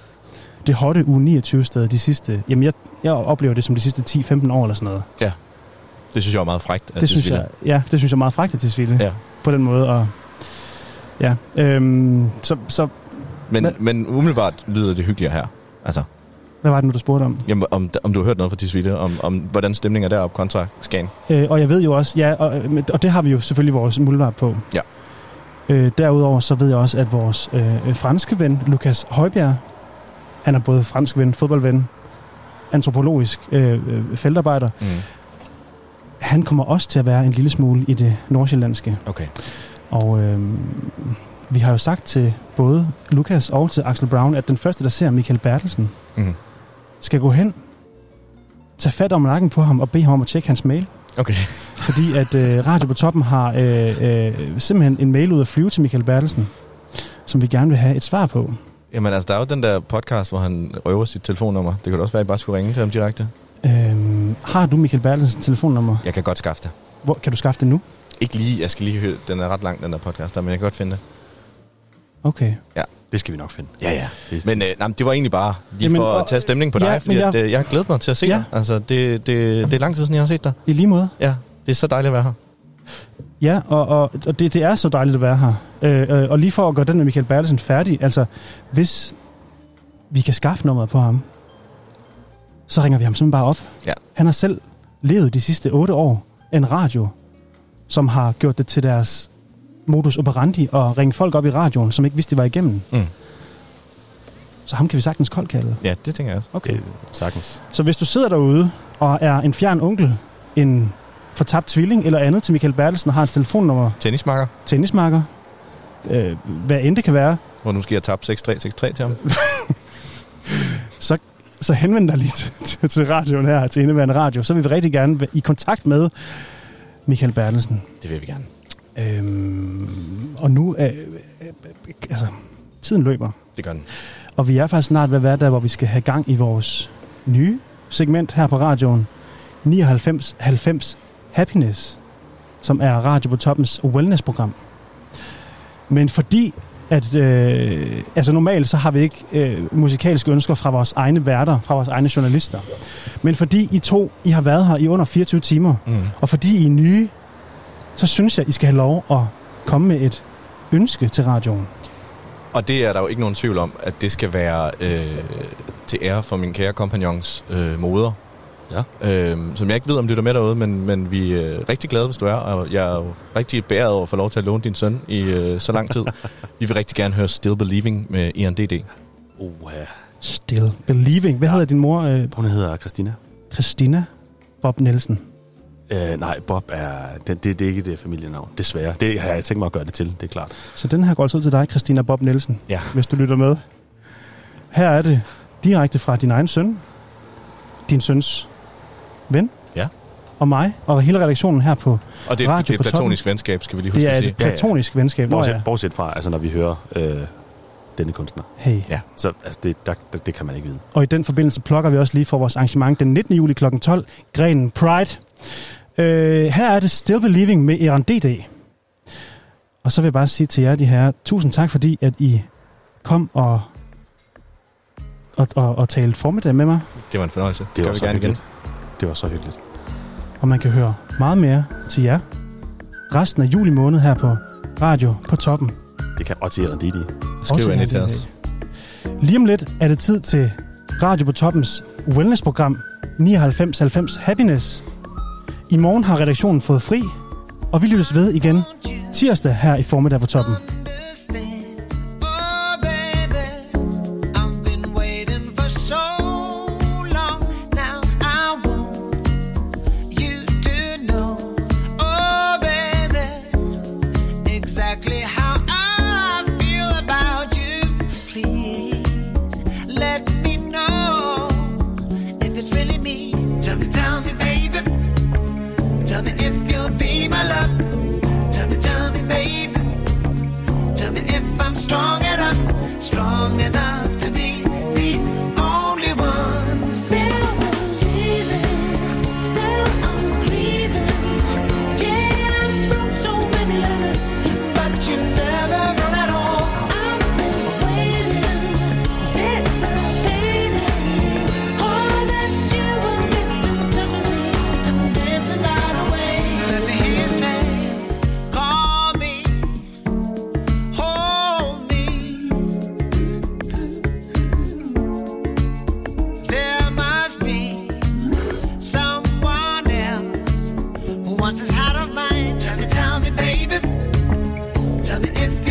det hotte uge 29 sted de sidste... Jamen, jeg, jeg oplever det som de sidste 10-15 år eller sådan noget. Det synes jeg er meget frægt. af Det synes jeg, ja, det synes jeg er meget frækt af Tisvilde. Ja. På den måde. Og, ja, øhm, så, så Men, men umiddelbart lyder det hyggeligere her. Altså, hvad var det nu, du spurgte om? jamen, om, om du har hørt noget fra Tisvilde, om, om hvordan stemningen er deroppe kontra Skagen. Øh, og jeg ved jo også, ja, og, og det har vi jo selvfølgelig vores muldvarp på. Ja. Øh, derudover så ved jeg også, at vores øh, franske ven, Lukas Højbjerg, han er både fransk ven, fodboldven, antropologisk øh, øh, feltarbejder, Mm. han kommer også til at være en lille smule i det nordsjællandske. Okay. Og øh, vi har jo sagt til både Lukas og til Axel Brown, at den første, der ser Michael Bertelsen, Mm. Skal gå hen, tage fat om nakken på ham og bede ham om at tjekke hans mail. Okay. Fordi at øh, Radio på Toppen har øh, øh, simpelthen en mail ud at flyve til Michael Bertelsen, som vi gerne vil have et svar på. Jamen altså, der er jo den der podcast, hvor han røver sit telefonnummer. Det da også være, at I bare skulle ringe til ham direkte. Øhm, har du Michael Bertelsens telefonnummer? Jeg kan godt skaffe det. Hvor, kan du skaffe det nu? Ikke lige, jeg skal lige høre, den er ret lang, den der podcast, der, men jeg kan godt finde det. Okay. Det skal vi nok finde. Ja, ja. Men øh, nej, det var egentlig bare lige Jamen, for at tage stemning på dig, Ja, fordi jeg-. At, øh, jeg har glædet mig til at se Ja. dig. Altså, det, det, det er lang tid siden, jeg har set dig. I lige måde. Ja, det er så dejligt at være her. Ja, og, og, og det, det er så dejligt at være her. Øh, øh, og lige for at gøre den med Michael Bertelsen færdig, altså hvis vi kan skaffe nummeret på ham, så ringer vi ham simpelthen bare op. Ja. Han har selv levet de sidste otte år af en radio, som har gjort det til deres modus operandi at ringe folk op i radioen, som ikke vidste, de var igennem. Mm. Så ham kan vi sagtens koldkalde. Ja, det tænker jeg også. Okay. det, sagtens. Så hvis du sidder derude og er en fjern onkel, en fortabt tvilling eller andet til Michael Bertelsen og har et telefonnummer, Tennismarker, tennismarker, øh, hvad end det kan være, hvor nu skal jeg tabe 6-3, 6-3 til ham. så, så henvend dig lige til, til, til radioen her, til indeværende radio. Så vil vi rigtig gerne være i kontakt med Michael Bertelsen. Det vil vi gerne. Øhm, og nu er, øh, øh, altså, tiden løber. Det gør den. Og vi er faktisk snart ved at være der, hvor vi skal have gang i vores nye segment her på radioen. 99 90 Happiness, som er Radio på Toppens wellness-program. Men fordi, at øh, altså normalt så har vi ikke øh, musikalske ønsker fra vores egne værter, fra vores egne journalister. Men fordi I to, I har været her i under 24 timer, Mm. og fordi I er nye, så synes jeg, I skal have lov at komme med et ønske til radioen. Og det er der jo ikke nogen tvivl om, at det skal være øh, til ære for min kære kompagnons øh, moder. Ja. Øh, som jeg ikke ved, om lytter med derude, men, men vi er rigtig glade, hvis du er. Og jeg er jo rigtig beæret over at få lov til at låne din søn i øh, så lang tid. vi vil rigtig gerne høre Still Believing med Ian D.D. Oh, ja. Still Believing. Hvad hedder din mor? Øh, Hun hedder Christina. Christina Bob Nielsen. Øh, nej, Bob er... Det, det, det er ikke det familienavn. Desværre. Det har jeg tænkt mig at gøre det til, det er klart. Så den her går altså ud til dig, Christina Bob Nielsen, Ja. hvis du lytter med. Her er det direkte fra din egen søn, din søns ven, Ja. og mig, og hele redaktionen her på. Og det er, Radio det er på et platonisk venskab, skal vi lige huske Det er at sige. et platonisk venskab. Nå Bortset, ja, bortset fra, altså når vi hører øh, denne kunstner. hey. Ja. Så altså, det, der, der, det kan man ikke vide. Og i den forbindelse plukker vi også lige for vores arrangement den 19. juli kl. 12, Grenen Pride. Øh, her er det Still Believing med Eran DD. Og så vil jeg bare sige til jer, de her, tusind tak, fordi at I kom og, og, og, og talte formiddag med mig. Det var en fornøjelse. Det var gør vi så gerne igen. hyggeligt. Det var så hyggeligt. Og man kan høre meget mere til jer resten af juli måned her på Radio på Toppen. Det kan også Eran Didi. Skriv her til os. Lige om lidt er det tid til Radio på Toppens wellnessprogram 9990 Happiness. I morgen har redaktionen fået fri, og vi lyttes ved igen tirsdag her i formiddag på Toppen. Tell me if you'll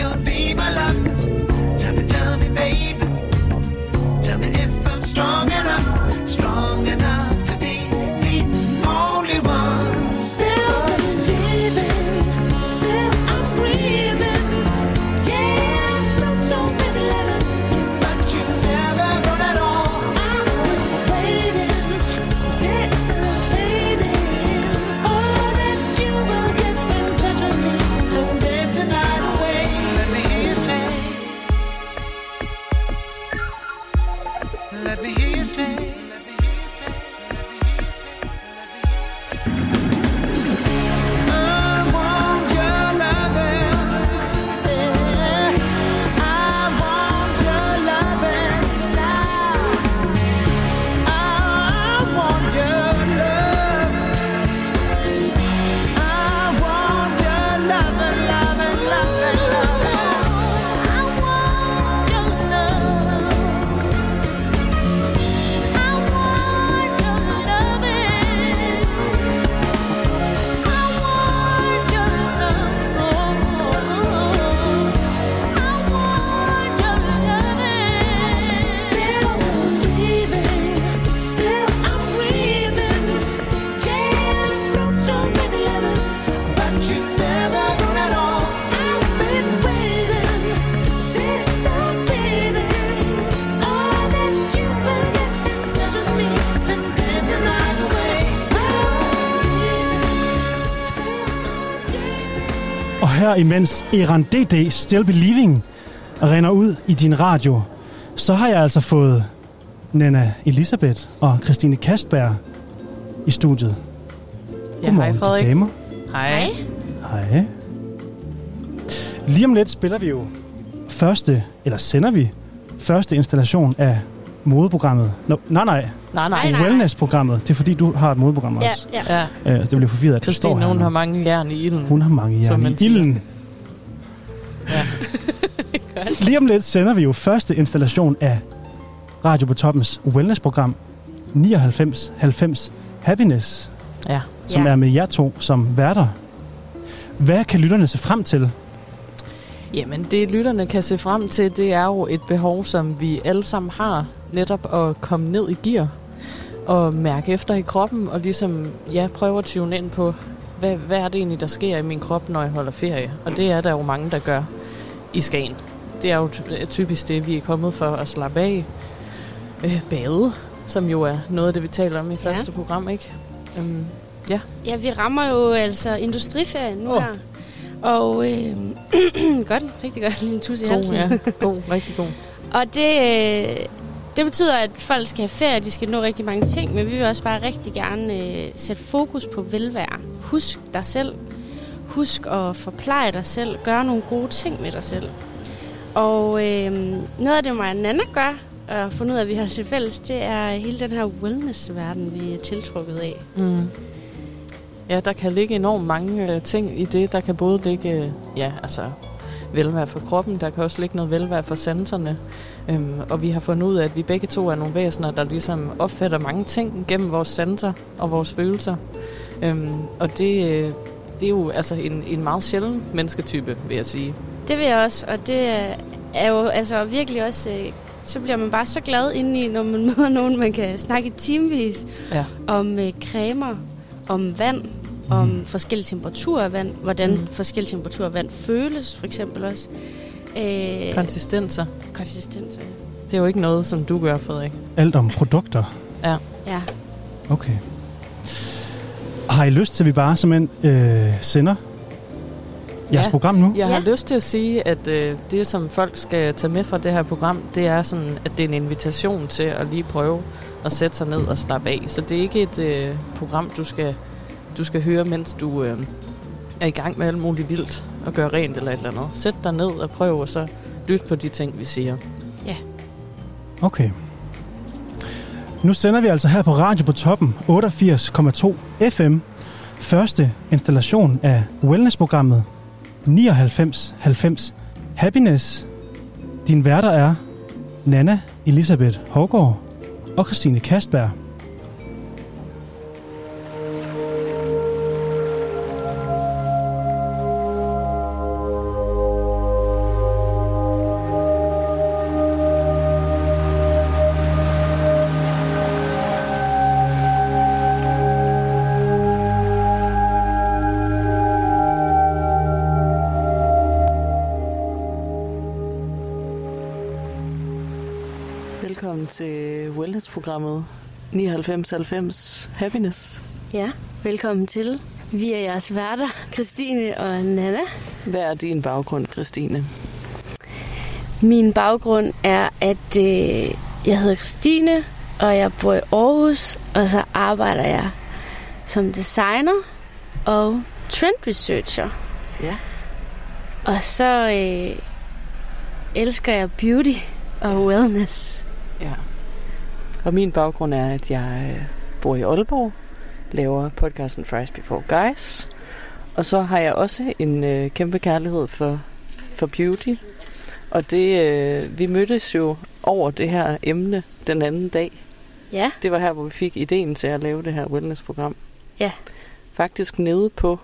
her imens Eran DD Still Believing render ud i din radio, så har jeg altså fået Nana Elisabeth og Christine Kastberg i studiet. Ja, hej til Frederik. damer. Hej. Hej. Lige om lidt spiller vi jo første, eller sender vi første installation af modeprogrammet. No, nej, nej, Nej, nej. Nej, nej. wellness-programmet. Det er fordi, du har et modeprogram Ja, også. ja. Ja. Øh, det bliver forvirret, at står Christine, her hun nu. har mange jern i ilden. Hun har mange jern i ilden. Lige om lidt sender vi jo første installation af Radio på Toppens wellness-program 9990 Happiness, Ja. som Ja. er med jer to som værter. Hvad kan lytterne se frem til? Jamen, det lytterne kan se frem til, det er jo et behov, som vi alle sammen har, netop at komme ned i gear og mærke efter i kroppen, og ligesom, ja, prøve at tune ind på, hvad, hvad er det egentlig, der sker i min krop, når jeg holder ferie? Og det er der jo mange, der gør i Skagen. Det er jo ty- typisk det, vi er kommet for at slappe af. Øh, bade, som jo er noget af det, vi taler om i Ja. første program, ikke? Um, Ja, vi rammer jo altså industriferien nu oh. her. Og øh, godt, rigtig godt, lille tus i god, halsen. ja, god, rigtig god. Og det, øh, det betyder, at folk skal have ferie, de skal nå rigtig mange ting, men vi vil også bare rigtig gerne øh, sætte fokus på velvære. Husk dig selv. Husk at forpleje dig selv. Gøre nogle gode ting med dig selv. Og øh, noget af det, mig og Nana gør, og fundet ud af, at vi har til fælles, det er hele den her wellness-verden, vi er tiltrukket af. Mm. Ja, der kan ligge enormt mange øh, ting i det. Der kan både ligge, øh, ja, altså velvære for kroppen, der kan også ligge noget velvære for sanserne. Øhm, og vi har fundet ud af, at vi begge to er nogle væsener, der ligesom opfatter mange ting gennem vores sanser og vores følelser. Øhm, og det, øh, det er jo altså en, en meget sjælden mennesketype, vil jeg sige. Det vil jeg også, og det er- jo altså virkelig også... Øh, så bliver man bare så glad indeni, når man møder nogen, man kan snakke i timevis Ja. om øh, cremer, om vand, om forskellige temperaturer af vand, hvordan Mm. mm. forskellige temperaturer af vand føles, for eksempel også. Øh, Konsistenser. konsistens. ja. Det er jo ikke noget, som du gør, Frederik. Alt om produkter. Ja, Okay. Har I lyst til, at vi bare simpelthen øh, sender jeres Ja. program nu? Jeg har Ja. lyst til at sige, at øh, det, som folk skal tage med fra det her program, det er sådan, at det er en invitation til at lige prøve at sætte sig ned og slappe af. Så det er ikke et øh, program, du skal, du skal høre, mens du øh, er i gang med alt muligt vildt og gøre rent eller et eller andet. Sæt dig ned og prøv, og så lyt på de ting, vi siger. Okay. Nu sender vi altså her på Radio på Toppen 88,2 FM første installation af wellnessprogrammet 9990 Happiness. Din værter er Nana Elisabeth Hågaard og Christine Kastberg. 9990 Happiness. ja. Velkommen til. Vi er jeres værter, Christine og Nana. Hvad er din baggrund, Christine? Min baggrund er, at øh, jeg hedder Christine, og jeg bor i Aarhus, og så arbejder jeg som designer og trend researcher. Ja. Og så øh, elsker jeg beauty og wellness. Ja. Og min baggrund er, at jeg øh, bor i Aalborg, laver podcasten Fries Before Guys. Og så har jeg også en øh, kæmpe kærlighed for, for beauty. Og det, øh, vi mødtes jo over det her emne den anden dag. Ja, Det var her, hvor vi fik ideen til at lave det her wellness-program. Ja. Faktisk nede på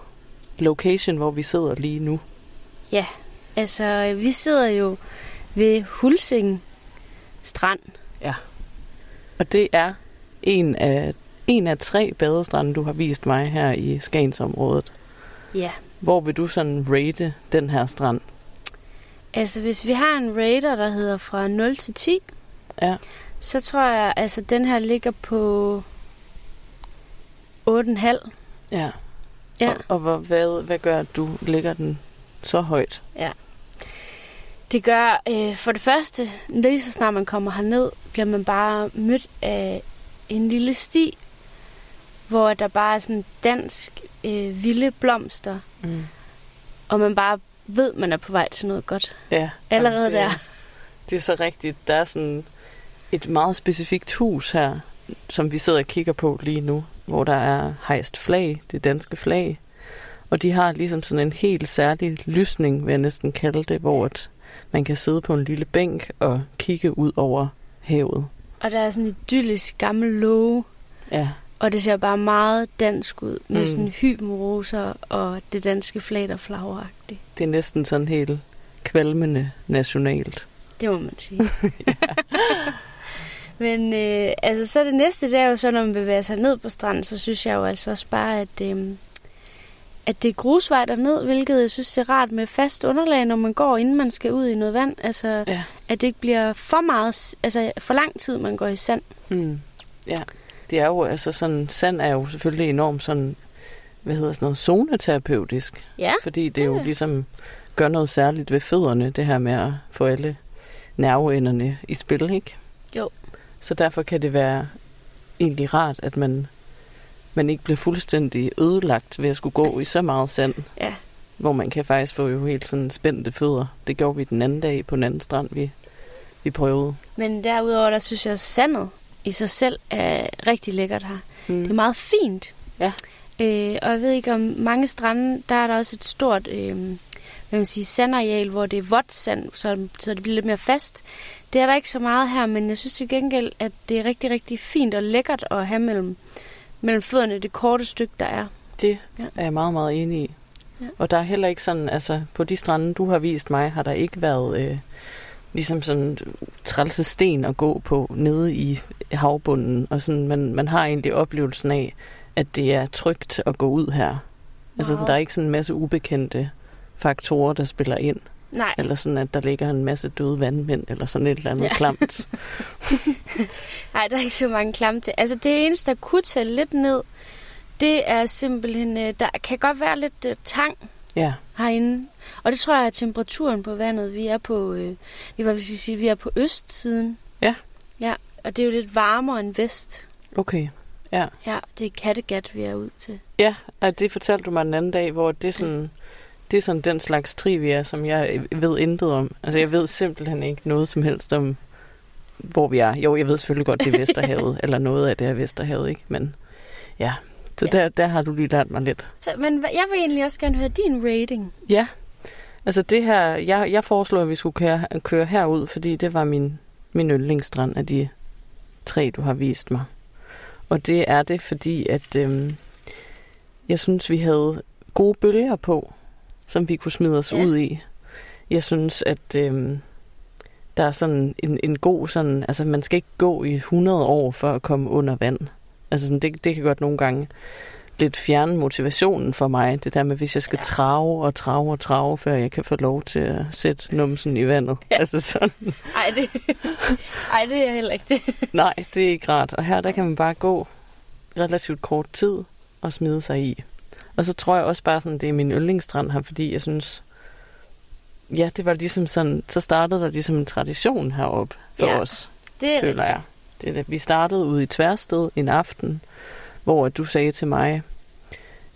location, hvor vi sidder lige nu. altså øh, vi sidder jo ved Hulsing Strand. Og det er en af, en af tre badestrande, du har vist mig her i Skagensområdet. Ja, Hvor vil du sådan rate den her strand? altså hvis vi har en rater, der hedder fra 0 til 10, Ja. så tror jeg, altså den her ligger på 8,5. Ja. Ja. Og, og hvor, hvad, hvad gør, at du lægger den så højt. Det gør øh, for det første, lige så snart man kommer herned, bliver man bare mødt af en lille sti, hvor der bare er sådan dansk øh, vilde blomster, Mm. og man bare ved, man er på vej til noget godt. Ja, Allerede det, er- der. Det er så rigtigt. Der er sådan et meget specifikt hus her, som vi sidder og kigger på lige nu, hvor der er hejst flag, det danske flag. Og de har ligesom sådan en helt særlig lysning, vil jeg næsten kalde det, hvor at man kan sidde på en lille bænk og kigge ud over havet. Og der er sådan et idyllisk gammel låge, Ja, og det ser bare meget dansk ud, med Mm. sådan hybenroser og det danske flag, der flageragtigt. det er næsten sådan helt kvalmende nationalt. Det må man sige. Men øh, altså, så det næste, det er jo så, når man bevæger sig ned på stranden, så synes jeg jo altså også bare, at, øh, at det er grusvej derned, hvilket jeg synes er rart med fast underlag, når man går, inden man skal ud i noget vand. Altså, Ja. at det ikke bliver for meget, altså for lang tid, man går i sand. Mm. Ja, det er jo altså sådan, sand er jo selvfølgelig enormt sådan, hvad hedder sådan noget, zoneterapeutisk. Ja, Fordi det jo det- ligesom gør noget særligt ved fødderne, det her med at få alle nerveenderne i spil, ikke? Jo. Så derfor kan det være egentlig rart, at man, man ikke bliver fuldstændig ødelagt ved at skulle gå i så meget sand. Ja. Hvor man kan faktisk få jo helt sådan spændte fødder. Det gjorde vi den anden dag på den anden strand, vi, vi prøvede. men derudover, der synes jeg, at sandet i sig selv er rigtig lækkert her. Mm. Det er meget fint. Ja. Øh, og jeg ved ikke, om mange strande, der er der også et stort øh, hvad man sige, sandareal, hvor det er vådt sand, så, så det bliver lidt mere fast. Det er der ikke så meget her, men jeg synes til gengæld, at det er rigtig, rigtig fint og lækkert at have mellem, mellem fødderne det korte stykke, der er. Det Ja. er jeg meget, meget enig i. Ja. Ja. Og der er heller ikke sådan, altså på de strande, du har vist mig, har der ikke været øh, ligesom sådan trælse sten at gå på nede i havbunden. Og sådan, man, man har egentlig oplevelsen af, at det er trygt at gå ud her. Altså Wow. der er ikke sådan en masse ubekendte faktorer, der spiller ind. Nej, Eller sådan, at der ligger en masse døde vandmænd, eller sådan et eller andet Ja. klamt. nej, der er ikke så mange klamme til. Altså det eneste, der kunne tælle lidt ned, det er simpelthen, øh, der kan godt være lidt øh, tang Ja, herinde. Og det tror jeg er temperaturen på vandet. Vi er på, øh, det var, hvis jeg sige, vi er på østsiden. Ja. Ja, og det er jo lidt varmere end vest. okay. Ja. Ja, det er Kattegat, vi er ud til. Ja, og det fortalte du mig den anden dag, hvor det er sådan, det er sådan den slags trivia, som jeg ved intet om. Altså, jeg ved simpelthen ikke noget som helst om, hvor vi er. Jo, jeg ved selvfølgelig godt, det er Vesterhavet, eller noget af det er Vesterhavet, ikke? Men ja, så Ja. der, der har du lige lært mig lidt. Så, men jeg vil egentlig også gerne høre din rating. Ja, altså det her, jeg, jeg foreslår, at vi skulle køre, køre herud, fordi det var min, min yndlingsstrand af de tre, du har vist mig. Og det er det, fordi at øhm, jeg synes, vi havde gode bølger på, som vi kunne smide os Ja. ud i. Jeg synes, at øhm, der er sådan en, en god sådan, altså man skal ikke gå i 100 år for at komme under vand. Altså sådan, det, det kan godt nogle gange lidt fjerne motivationen for mig. Det der med, hvis jeg skal trave og trave og trave, før jeg kan få lov til at sætte numsen i vandet. Ja. Altså sådan, Ej, det, ej, det er heller ikke det. nej, det er ikke rart. Og her, der kan man bare gå relativt kort tid og smide sig i. Og så tror jeg også bare sådan, det er min yndlingsstrand her, fordi jeg synes, ja, det var ligesom sådan, så startede der ligesom en tradition heroppe for Ja, os, Det er føler jeg. Det. Vi startede ude i Tværsted en aften, hvor du sagde til mig,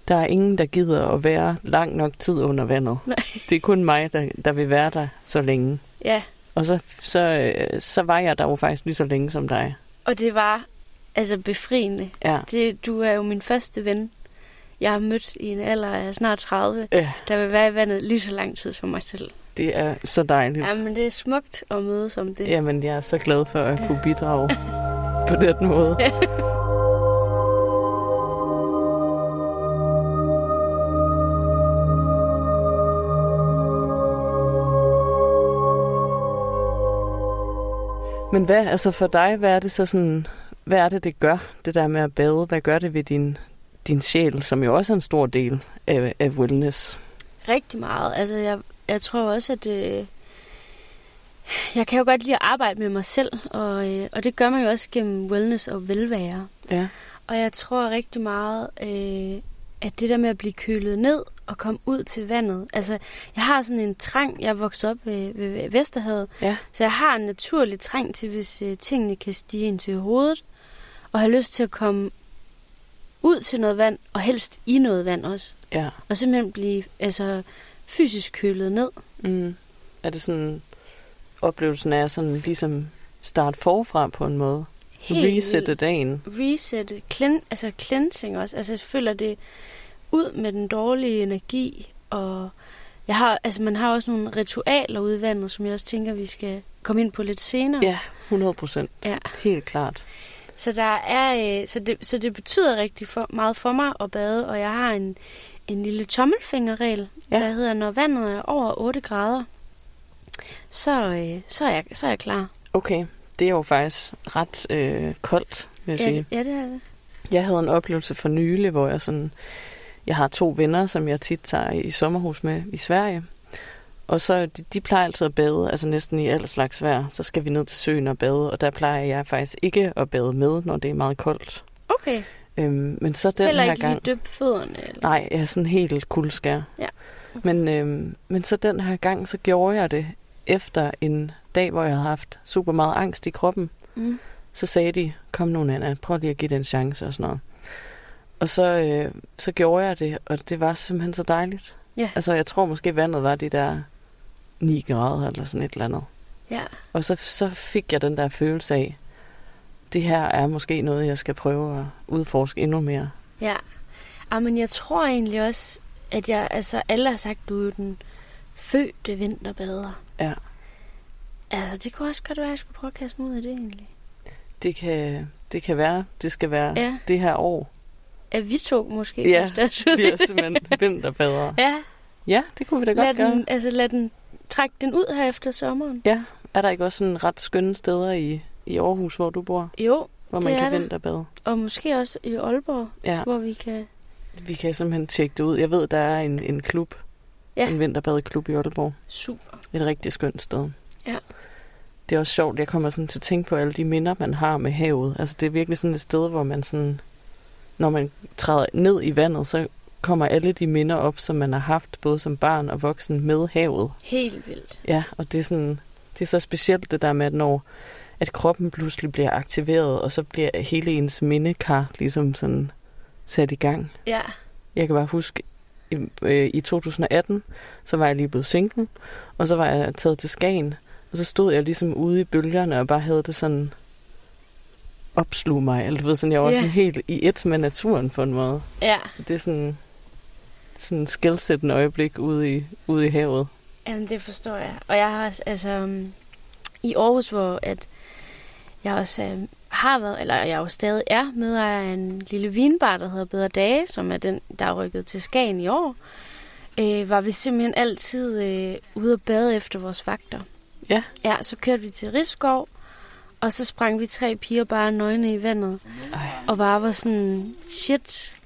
der er ingen, der gider at være lang nok tid under vandet. Nej. Det er kun mig, der, der vil være der så længe. Ja, Og så, så, så var jeg der jo faktisk lige så længe som dig. og det var altså befriende. Ja. Det, du er jo min første ven, jeg har mødt i en alder af snart 30, Ja, der vil være i vandet lige så lang tid som mig selv. det er så dejligt. Ja, men det er smukt at mødes om det. Jamen, jeg er så glad for at kunne bidrage på den måde. Men hvad, altså for dig, hvad er det så sådan, hvad er det, det gør, det der med at bade? Hvad gør det ved din, din sjæl, som jo også er en stor del af, af wellness? Rigtig meget. Altså, jeg, jeg tror også, at øh, jeg kan jo godt lide at arbejde med mig selv, og, øh, og det gør man jo også gennem wellness og velvære. Ja. Og jeg tror rigtig meget, øh, at det der med at blive kølet ned og komme ud til vandet. Altså, jeg har sådan en trang, jeg vokset op ved, ved, ved Vesterhavet, Ja. så jeg har en naturlig trang til, hvis øh, tingene kan stige ind til hovedet, og har lyst til at komme ud til noget vand, og helst i noget vand også. Ja. Og simpelthen blive altså, fysisk kølet ned. Mm. Er det sådan, oplevelsen af sådan ligesom starte forfra på en måde? Helt Resette dagen. reset, clean, altså cleansing også. Altså jeg føler det ud med den dårlige energi, og jeg har, altså man har også nogle ritualer ude i vandet, som jeg også tænker, vi skal komme ind på lidt senere. Ja, 100 procent. Ja. Helt klart. Så, der er, øh, så, det, så det betyder rigtig for, meget for mig at bade, og jeg har en, en lille tommelfingerregel, Ja. der hedder, når vandet er over 8 grader, så, øh, så, er jeg, så er jeg klar. Okay, det er jo faktisk ret øh, koldt, vil jeg Ja, sige. det- ja, det er det. Jeg havde en oplevelse for nylig, hvor jeg sådan... Jeg har to venner, som jeg tit tager i sommerhus med i Sverige. Og så, de, de plejer altid at bade, altså næsten i alt slags vejr. Så skal vi ned til søen og bade, og der plejer jeg faktisk ikke at bade med, når det er meget koldt. Okay. Øhm, men så den Heller her ikke gang... lige døbe fødderne. Eller? Nej, jeg er sådan helt kuldskær. Ja. Men, øhm, men så den her gang, så gjorde jeg det efter en dag, hvor jeg havde haft super meget angst i kroppen. Mm. Så sagde de, kom nu Nana, prøv lige at give det en chance og sådan noget. Og så, øh, så gjorde jeg det, og det var simpelthen så dejligt. Ja. Altså, jeg tror måske, vandet var de der 9 grader eller sådan et eller andet. Ja. Og så, så fik jeg den der følelse af, det her er måske noget, jeg skal prøve at udforske endnu mere. Ja. Men jeg tror egentlig også, at jeg, altså alle har sagt, du er den fødte vinterbader. Ja. Altså, det kunne også godt være, at jeg skulle prøve at kaste mig ud af det egentlig. Det kan, det kan være, det skal være Ja. det her år. At vi to måske Ja, kaste os ud i bliver det. simpelthen vinterbadere. Ja, Ja, det kunne vi da lad godt gøre. den, altså lad den, trække den ud her efter sommeren. Ja, er der ikke også sådan ret skønne steder i, i Aarhus, hvor du bor, Jo, hvor Det man er kan der. vinterbade? og måske også i Aalborg, Ja, hvor vi kan... vi kan simpelthen tjekke det ud. Jeg ved, der er en, en klub, Ja. en vinterbadeklub i Aalborg. Super. Et rigtig skønt sted. Ja. Det er også sjovt, jeg kommer sådan til at tænke på alle de minder, man har med havet. Altså det er virkelig sådan et sted, hvor man sådan, når man træder ned i vandet, så kommer alle de minder op, som man har haft, både som barn og voksen, med havet. Helt vildt. Ja, og det er sådan, det er så specielt det der med, at når at kroppen pludselig bliver aktiveret, og så bliver hele ens mindekar ligesom sådan sat i gang. Ja. Jeg kan bare huske, i, øh, i 2018, så var jeg lige blevet single, og så var jeg taget til Skagen, og så stod jeg ligesom ude i bølgerne og bare havde det sådan opslug mig, eller du ved, sådan, jeg var Ja. sådan helt i et med naturen på en måde. Ja. Så det er sådan, sådan en skældsættende øjeblik ude i, ude i havet. Jamen, det forstår jeg. Og jeg har også, altså, um, i Aarhus, hvor at jeg også um, har været, eller jeg jo stadig er, medejer af en lille vinbar, der hedder Bedre Dage, som er den, der er rykket til Skagen i år, øh, var vi simpelthen altid øh, ude og bade efter vores vagter. Ja. Ja, så kørte vi til Rigskov, og så sprang vi tre piger bare nøgne i vandet, Ej, og bare var sådan, shit,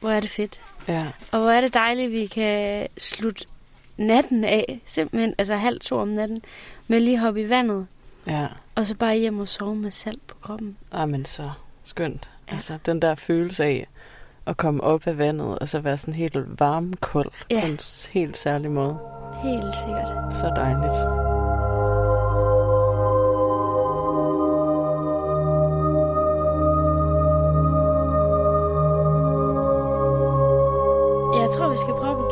hvor er det fedt. Ja. Og hvor er det dejligt, vi kan slutte natten af, simpelthen, altså halv to om natten, med lige at hoppe i vandet, Ja, og så bare hjem og sove med salt på kroppen. ah, men så skønt. Ja. Altså, den der følelse af at komme op af vandet, og så være sådan helt varm, kold, Ja. på en helt særlig måde. Helt sikkert. Så dejligt.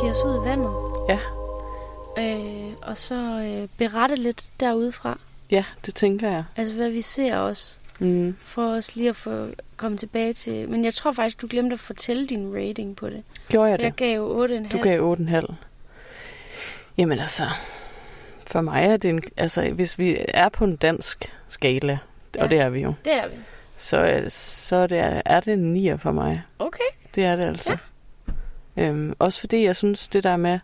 Give os ud i vandet. Ja. Øh, og så øh, berette lidt derudefra. Ja, det tænker jeg. Altså, hvad vi ser også. Mm. For os lige at få komme tilbage til... Men jeg tror faktisk, du glemte at fortælle din rating på det. Gjorde jeg Jeg det? gav jo 8,5. Du gav 8,5. Jamen altså, for mig er det en... Altså, hvis vi er på en dansk skala, ja. Og det er vi jo, Det er vi. så, er- så er det, er det en 9 for mig. Okay. Det er det altså. Ja. Øhm, også fordi jeg synes, det der med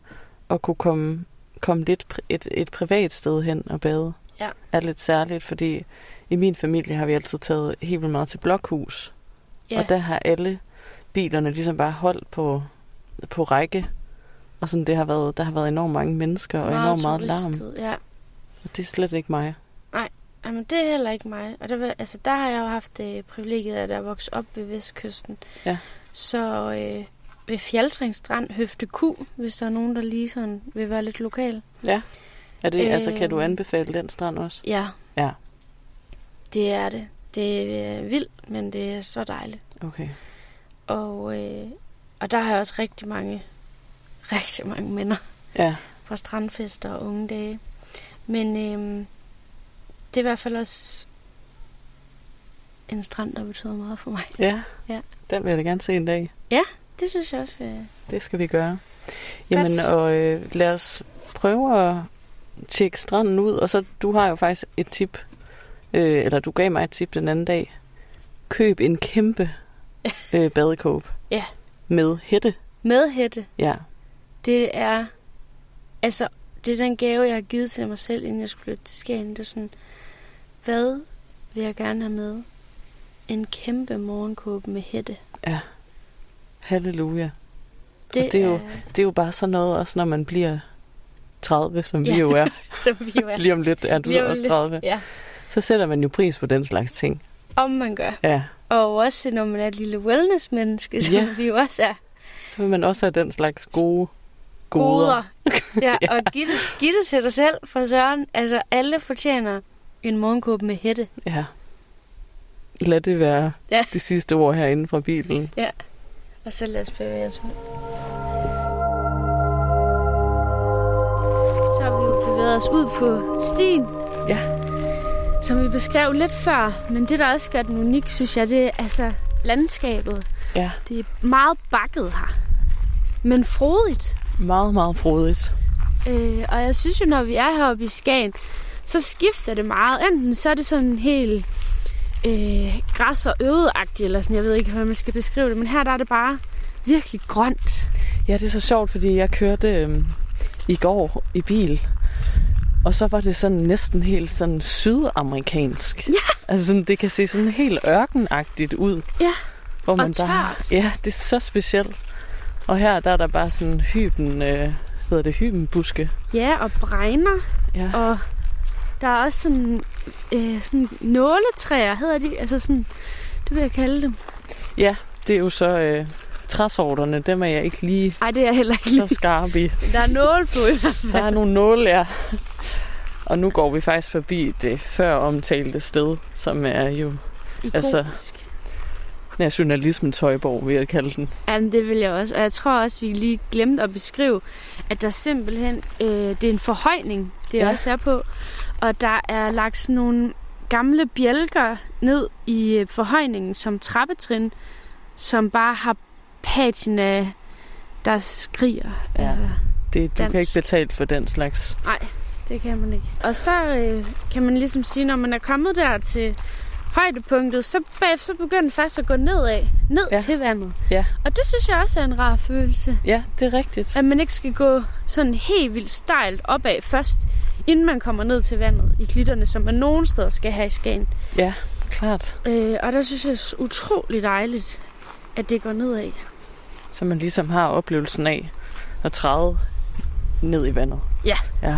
at kunne komme, komme lidt et, et privat sted hen og bade, Ja. er lidt særligt, fordi i min familie har vi altid taget helt vildt meget til blokhus. Ja. Og der har alle bilerne ligesom bare holdt på, på række. Og sådan, det har været, der har været enormt mange mennesker og enormt meget larm. Ja. Og det er slet ikke mig. Jamen, det er heller ikke mig. Og der, altså, der har jeg jo haft øh, privilegiet, at jeg vokset op ved Vestkysten. Ja. Så, øh, ved Fjaltring Strand, Høfte Q, hvis der er nogen, der lige sådan vil være lidt lokal. Ja. Er det, øh, altså, kan du Øhm. anbefale den strand også? Ja, Ja, det er det. Det er vildt, men det er så dejligt. okay. Og, øh, og der har jeg også rigtig mange, rigtig mange minder Ja, fra strandfester og unge dage. Men øh, det er i hvert fald også en strand, der betyder meget for mig. ja. Ja. Den vil jeg da gerne se en dag. Det synes jeg også. Øh, Det skal vi gøre. Jamen, og øh, lad os prøve at tjekke stranden ud. Og så, du har jo faktisk et tip, øh, eller du gav mig et tip den anden dag. Køb en kæmpe øh, badekåb. Ja. Med hætte. med hætte, Ja, det er, altså, det er den gave, jeg har givet til mig selv, inden jeg skulle flytte til Skagen. Det er sådan, hvad vil jeg gerne have med? En kæmpe morgenkåbe med hætte. Halleluja. Det, det er jo- Det er jo bare sådan noget, også når man bliver 30, som vi Ja. jo er. som vi jo er. Lige om lidt er du også lidt. 30. Ja, Så sætter man jo pris på den slags ting. om man gør. Ja, Og også når man er et lille wellness-menneske, som Ja. vi jo også er. så vil man også have den slags gode goder. Ja, og giv det, giv det til dig selv, for søren. Altså, alle fortjener en morgenkåbe med hætte. Ja. Lad det være Ja. det sidste ord herinde fra bilen. Og så lad os bevæge os ud. Så har vi jo bevæget os ud på stien. Ja. Som vi beskrev lidt før. Men det, der også gør den unik, synes jeg, det er altså landskabet. Ja, Det er meget bakket her. Men frodigt. meget, meget frodigt. Øh, og jeg synes jo, når vi er heroppe i Skagen, så skifter det meget. Enten så er det sådan helt øh, græs- og ødeagtigt, eller sådan, jeg ved ikke, hvordan man skal beskrive det. Men her der er det bare virkelig grønt. Ja, det er så sjovt, fordi jeg kørte øhm, i går i bil, og så var det sådan næsten helt sådan sydamerikansk. Ja. Altså sådan, det kan se sådan helt ørkenagtigt ud. Ja, Hvor man og bare, Ja, det er så specielt. Og her der er der bare sådan hyben, øh, hedder det hybenbuske. Ja, og bregner. Ja. Og der er også sådan, øh, sådan nåletræer, hedder de. Altså sådan, det vil jeg kalde dem. ja, det er jo så øh, træsorterne, dem er jeg ikke lige Ej, det er jeg heller ikke lige. så skarp i. Der er nåle på i hvert fald. Der er nogle nåle, ja. Og nu går vi faktisk forbi det før omtalte sted, som er jo Ikonisk. altså- nationalismens højborg, vil jeg kalde den. Jamen, det vil jeg også. Og jeg tror også, vi lige glemte at beskrive, at der simpelthen, øh, det er en forhøjning, det ja. også er på. Og der er lagt sådan nogle gamle bjælker ned i øh, forhøjningen som trappetrin, som bare har patina, der skriger. Ja. Altså, Det, du kan Dansk. ikke betale for den slags. nej, det kan man ikke. Og så øh, kan man ligesom sige, når man er kommet der til højdepunktet, så bagefter så begynder den først at gå nedad, ned ja. til vandet. Ja. Og det synes jeg også er en rar følelse. Ja, det er rigtigt. At man ikke skal gå sådan helt vildt stejlt opad først, inden man kommer ned til vandet i klitterne, som man nogen steder skal have i Skagen. Ja, klart. Øh, og der synes jeg, det er utrolig dejligt, at det går nedad. Så man ligesom har oplevelsen af at træde ned i vandet. Ja. Ja.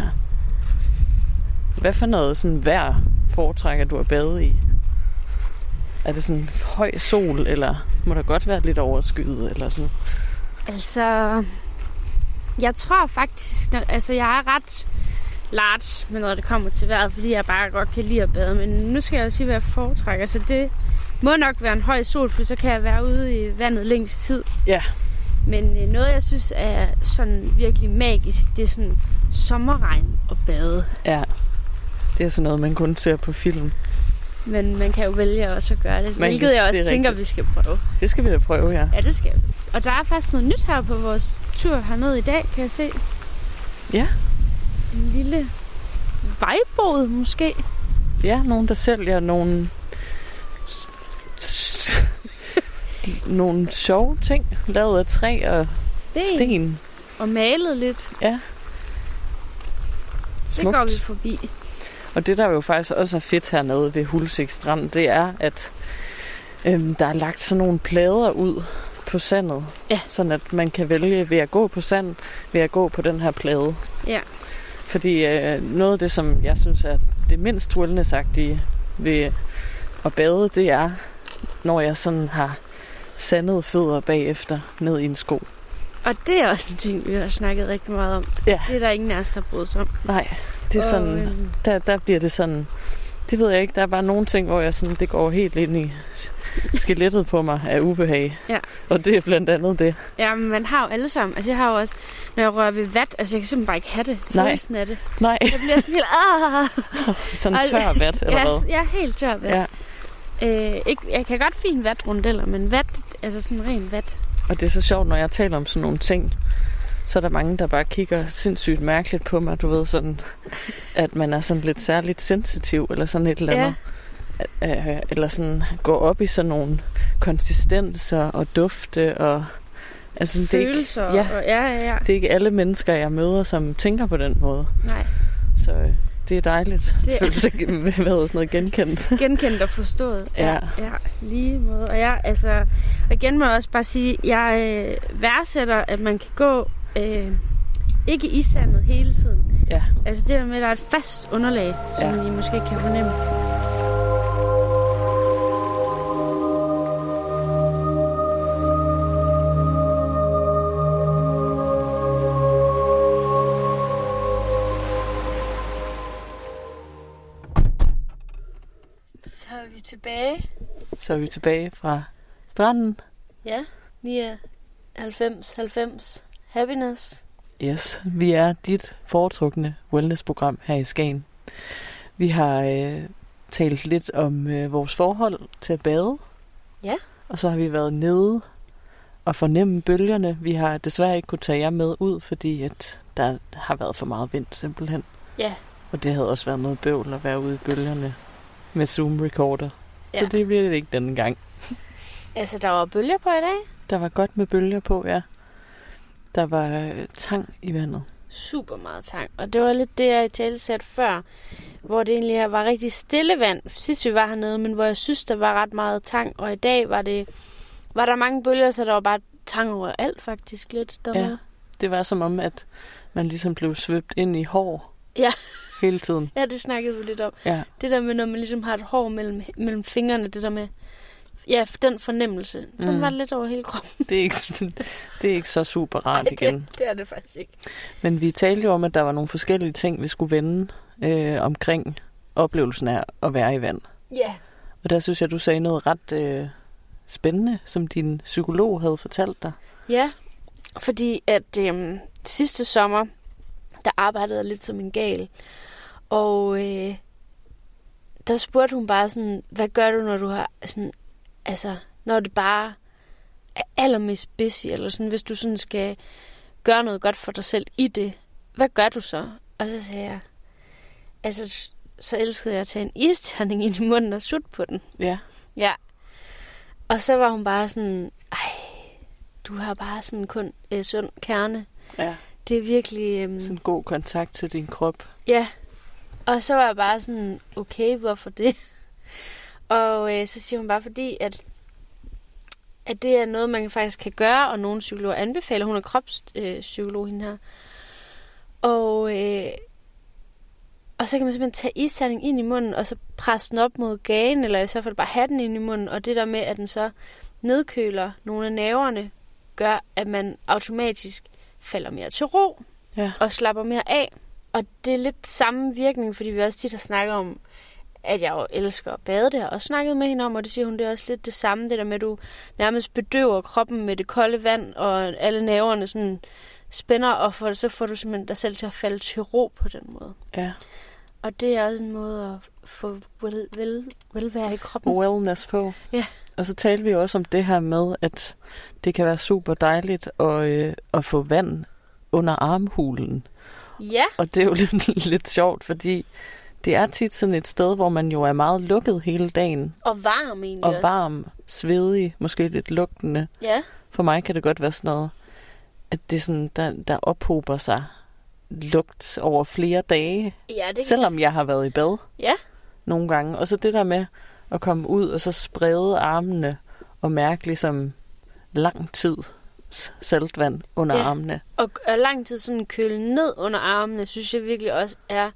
Hvad for noget sådan vejr foretrækker du at bade i? Er det sådan høj sol, eller må der godt være lidt overskyet, eller sådan? Altså, jeg tror faktisk, når, altså jeg er ret large, med når det kommer til vejret, fordi jeg bare godt kan lide at bade. Men nu skal jeg jo sige, hvad jeg foretrækker. Så det må nok være en høj sol, for så kan jeg være ude i vandet længst tid. Ja. Men øh, noget, jeg synes er sådan virkelig magisk, det er sådan sommerregn og bade. Ja. Det er sådan noget, man kun ser på film. Men man kan jo vælge også at gøre det, Man hvilket jeg også er tænker, rigtigt. vi skal prøve. Det skal vi da prøve, ja. Ja, det skal vi. Og der er faktisk noget nyt her på vores tur hernede i dag, kan jeg se. Ja. En lille vejbåd måske. Ja, nogen, der sælger nogle... nogle sjove ting, lavet af træ og Sten. sten. Og malet lidt. Ja. Det går vi forbi. Og det, der jo faktisk også er fedt hernede ved Hulsik Strand, det er, at øhm, der er lagt sådan nogle plader ud på sandet. Ja. Sådan at man kan vælge ved at gå på sand, ved at gå på den her plade. Ja. Fordi øh, noget af det, som jeg synes er det mindst wellnessagtige ved at bade, det er, når jeg sådan har sandet fødder bagefter ned i en sko. Og det er også en ting, vi har snakket rigtig meget om. Ja. Det er der ingen af os, der bryder sig om. Nej, det er Og, sådan, øhm, der, der bliver det sådan, det ved jeg ikke, der er bare nogle ting, hvor jeg sådan, det går helt ind i skelettet på mig af ubehag. Ja. Og det er blandt andet det. Ja, men man har jo alle sammen. Altså, jeg har jo også, når jeg rører ved vat, altså, jeg kan simpelthen bare ikke have det. Nej. Følelsen af det. Nej, Jeg bliver sådan helt, ah! sådan tør vat, eller ja, hvad? jeg er helt tør vat. Ja. Øh, ikke, jeg kan godt fint vatrundeller, men vat, altså sådan ren vat. Og det er så sjovt, når jeg taler om sådan nogle ting, så er der mange, der bare kigger sindssygt mærkeligt på mig. Du ved sådan, at man er sådan lidt særligt sensitiv, eller sådan et eller Ja. andet. Øh, eller sådan går op i sådan nogle konsistenser og dufte og... Altså, det er ikke, Følelser. ja. Og, ja, ja, ja. det er ikke alle mennesker, jeg møder, som tænker på den måde. Nej. Så øh, det er dejligt. Det- Det... Føle sig hvad hedder sådan noget genkendt. Genkendt og forstået. Ja. ja lige måde. Og jeg, altså, og igen må jeg også bare sige, jeg øh, værdsætter, at man kan gå øh, ikke i sandet hele tiden. Ja. Altså det der med, at der er et fast underlag, som Ja. I måske kan fornemme. Så er vi tilbage. Så er vi tilbage fra stranden. Ja, 99, 90, happiness. Yes, vi er dit foretrukne wellness-program her i Skagen. Vi har øh, talt lidt om øh, vores forhold til at bade. Ja. Og så har vi været nede og fornemme bølgerne. Vi har desværre ikke kunne tage jer med ud, fordi at der har været for meget vind simpelthen. Ja. Og det havde også været noget bøvl at være ude i bølgerne med Zoom-recorder. Ja. Så det bliver det ikke denne gang. Altså, der var bølger på i dag. Der var godt med bølger på, ja. Der var øh, tang i vandet. super meget tang. Og det var lidt det, jeg i tale sat før, hvor det egentlig var rigtig stille vand, sidst vi var hernede, men hvor jeg synes, der var ret meget tang. Og i dag var det var der mange bølger, så der var bare tang over alt faktisk lidt dernede. Ja. Det var som om, at man ligesom blev svøbt ind i hår Ja. hele tiden. ja, det snakkede vi lidt om. Ja. Det der med, når man ligesom har et hår mellem, mellem fingrene, det der med, ja, den fornemmelse. Sådan Mm. var det lidt over hele kroppen. Det er ikke, det er ikke så super rart Ej, igen. det, det er det faktisk ikke. Men vi talte jo om, at der var nogle forskellige ting, vi skulle vende øh, omkring oplevelsen af at være i vand. Ja. Og der synes jeg, du sagde noget ret øh, spændende, som din psykolog havde fortalt dig. Ja, fordi at øhm, sidste sommer, der arbejdede jeg lidt som en gal. Og øh, der spurgte hun bare sådan, hvad gør du, når du har sådan, altså, når det bare er allermest busy, eller sådan, hvis du sådan skal gøre noget godt for dig selv i det, hvad gør du så? Og så sagde jeg, altså, så elskede jeg at tage en isterning ind i munden og sutte på den. Ja. Ja. Og så var hun bare sådan, ej, du har bare sådan kun øh, sund kerne. Ja. Det er virkelig... Øhm, Sådan god kontakt til din krop. Ja. Og så var jeg bare sådan, okay, hvorfor det? Og øh, så siger hun bare, fordi at, at det er noget, man faktisk kan gøre, og nogle psykologer anbefaler. Hun er kropspsykolog, øh, hende her. Og, øh, og så kan man simpelthen tage isterning ind i munden, og så presse den op mod gagen, eller i så fald bare have den ind i munden. Og det der med, at den så nedkøler nogle af nerverne, gør, at man automatisk falder mere til ro Ja. og slapper mere af. Og det er lidt samme virkning, fordi vi også tit har snakket om, at jeg jo elsker at bade. Det har jeg også snakket med hende om, og det siger hun, det er også lidt det samme, det der med, at du nærmest bedøver kroppen med det kolde vand, og alle nerverne sådan spænder, og for, så får du simpelthen dig selv til at falde til ro på den måde. Ja. Og det er også en måde at få vel, vel, velvære i kroppen. Wellness på. Ja. Og så talte vi jo også om det her med, at det kan være super dejligt at, øh, at få vand under armhulen. Ja, Og det er jo lidt, lidt sjovt, fordi det er tit sådan et sted, hvor man jo er meget lukket hele dagen. og varm egentlig Og også. varm, svedig, måske lidt lugtende. Ja, For mig kan det godt være sådan noget, at det sådan, der, der ophober sig lugt over flere dage. ja det kan Selvom jeg har været i bad Ja, nogle gange. Og så det der med at komme ud og så sprede armene og mærke ligesom lang tid saltvand under Ja. armene. og, og lang tid sådan køle ned under armene, synes jeg virkelig også er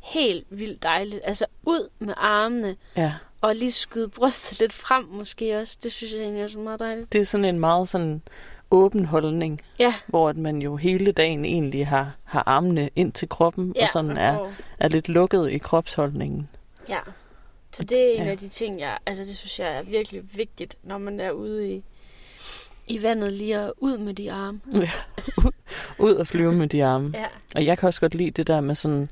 helt vildt dejligt. Altså ud med armene, Ja, og lige skyde brystet lidt frem måske også. Det synes jeg egentlig er meget dejligt. det er sådan en meget sådan åben holdning, Ja. hvor at man jo hele dagen egentlig har, har armene ind til kroppen, Ja, og sådan er, og- er lidt lukket i kropsholdningen. Ja. Så det er en Ja. af de ting, jeg, altså det synes jeg er virkelig vigtigt, når man er ude i, i vandet lige at ud med de arme. Ja. Ud- Ud og flyve med de arme. Ja. Og jeg kan også godt lide det der med sådan,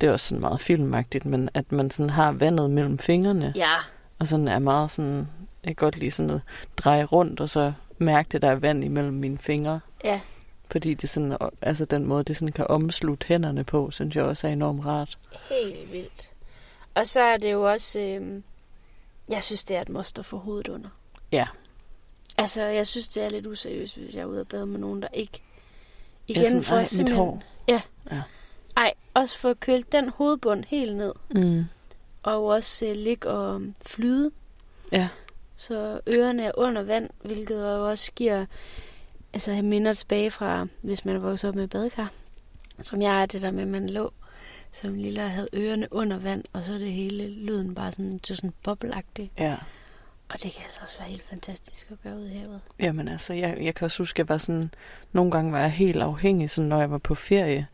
det er også sådan meget filmagtigt, men at man sådan har vandet mellem fingrene, Ja. og sådan er meget sådan, jeg kan godt lide sådan at dreje rundt, og så mærke det, der er vand imellem mine fingre. Ja. Fordi det sådan, altså den måde, det sådan kan omslutte hænderne på, synes jeg også er enormt rart. Helt vildt. Og så er det jo også, øh, jeg synes, det er et at få hovedet under. Ja. Altså, jeg synes, det er lidt useriøst, hvis jeg er ude og bade med nogen, der ikke... Ja, sådan, ej, mit hår. Ja. Ja. Ej, også få kølt den hovedbund helt ned. Mm. Og også øh, ligge og flyde. Ja. Så ørerne er under vand, hvilket også giver altså minder tilbage fra, hvis man er vokset op med badekar. Som jeg er det der med, at man lå som lille og havde ørerne under vand, og så er det hele lyden bare sådan, er sådan bobleagtigt. Ja. Og det kan altså også være helt fantastisk at gøre ude i havet. Jamen altså, jeg, jeg kan også huske, at jeg var sådan, nogle gange var jeg helt afhængig, sådan, når jeg var på ferie,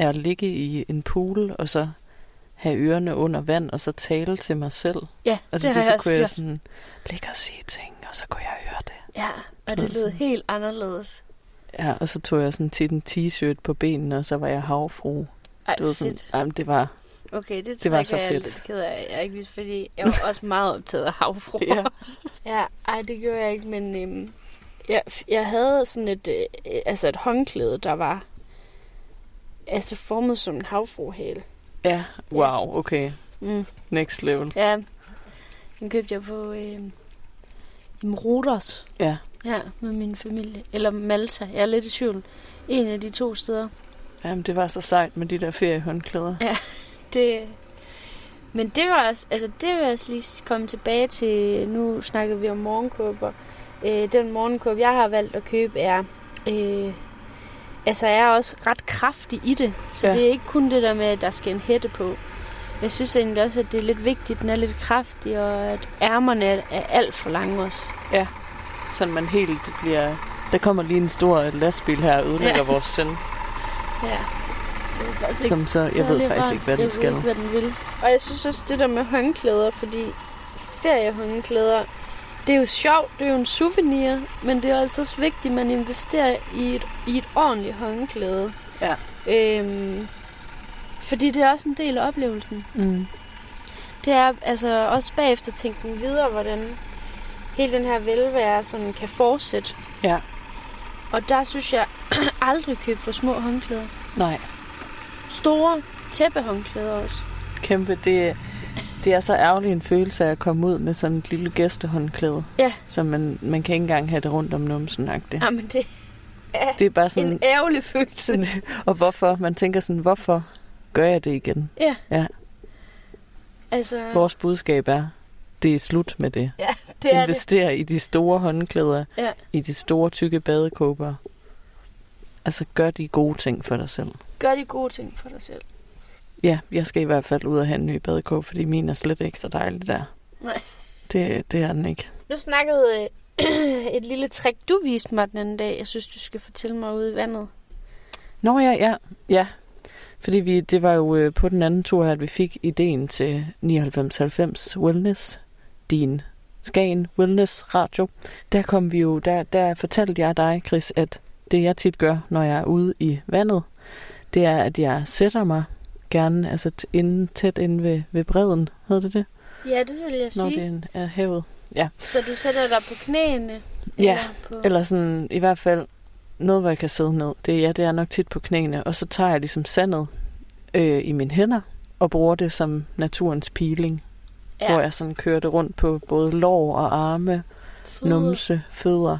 af at ligge i en pool, og så have ørerne under vand, og så tale til mig selv. Ja, altså, det har så jeg også kunne jeg sådan ligge og sige ting, og så kunne jeg høre det. Ja, og det lød helt anderledes. Ja, og så tog jeg sådan tit en t-shirt på benene, og så var jeg havfru. Ej, du ved, sådan, fedt. jamen, det var... Okay, det, Det det var var så jeg er fedt. lidt ked af. Jeg er ikke vidst, fordi jeg var også meget optaget af havfruer. Ja. ja, ej, det gjorde jeg ikke, men øhm, jeg, jeg havde sådan et, øh, altså et håndklæde, der var altså formet som en havfruhæl. Ja, wow, okay. Mm. Next level. Ja, den købte jeg på øh, i Rodos. Ja. Ja, med min familie. Eller Malta. Jeg er lidt i tvivl. En af de to steder. Jamen, det var så sejt med de der feriehåndklæder. Ja, det... Men det var også, altså det vil jeg også lige komme tilbage til, nu snakker vi om morgenkåber. Øh, den morgenkåb, jeg har valgt at købe, er, øh, altså jeg er også ret kraftig i det. Så Ja. det er ikke kun det der med, at der skal en hætte på. Jeg synes egentlig også, at det er lidt vigtigt, den er lidt kraftig, og at ærmerne er, alt for lange også. Ja, sådan man helt bliver... Der kommer lige en stor lastbil her og ødelægger ja. Vores søn. Ja. Det er faktisk Som så- jeg ved særlig faktisk rart. ikke, hvad den jeg skal. Ved ikke, hvad den vil. Og jeg synes også det der med håndklæder, fordi feriehåndklæder, det er jo sjovt, det er jo en souvenir, men det er altså også vigtigt, at man investerer i et, i et ordentligt håndklæde. Ja. Øhm, fordi det er også en del af oplevelsen. Mm. Det er altså også bagefter tænken videre, hvordan hele den her velvære sådan kan fortsætte. Ja. Og der synes jeg aldrig købe for små håndklæder. Nej, Store tæppehåndklæder også. kæmpe. Det, det er så ærgerligt en følelse af at komme ud med sådan et lille gæstehåndklæde. Ja. Så man, man kan ikke engang have det rundt om numsen -agtigt. Jamen, det er, Det er bare sådan... en ærgerlig følelse. sådan og hvorfor? Man tænker sådan, hvorfor gør jeg det igen? Ja. Ja. Altså, Vores budskab er, det er slut med det. ja, det er det. Invester i de store håndklæder, Ja. i de store tykke badekåber. Altså, gør de gode ting for dig selv. Gør de gode ting for dig selv. Ja, jeg skal i hvert fald ud og have en ny badekåbe, fordi min er slet ikke så dejlig der. Nej. Det, det er den ikke. Nu snakkede øh, et lille trick, du viste mig den anden dag. Jeg synes, du skal fortælle mig ude i vandet. Nå ja, ja, ja. Fordi vi, det var jo øh, på den anden tur at vi fik ideen til 9990 Wellness, din Skagen Wellness Radio. Der kom vi jo, der, der fortalte jeg dig, Chris, at det jeg tit gør, når jeg er ude i vandet, det er, at jeg sætter mig gerne, altså t- inde, tæt inde ved, ved bredden, hedder det det? Ja, det vil jeg Når sige. det er havet. Ja. Så du sætter dig på knæene? Ja, på... eller sådan i hvert fald noget, hvor jeg kan sidde ned. Det, ja, det er nok tit på knæene. Og så tager jeg ligesom sandet øh, i mine hænder og bruger det som naturens peeling. Ja. Hvor jeg sådan kører det rundt på både lår og arme, Fødder. numse, fødder.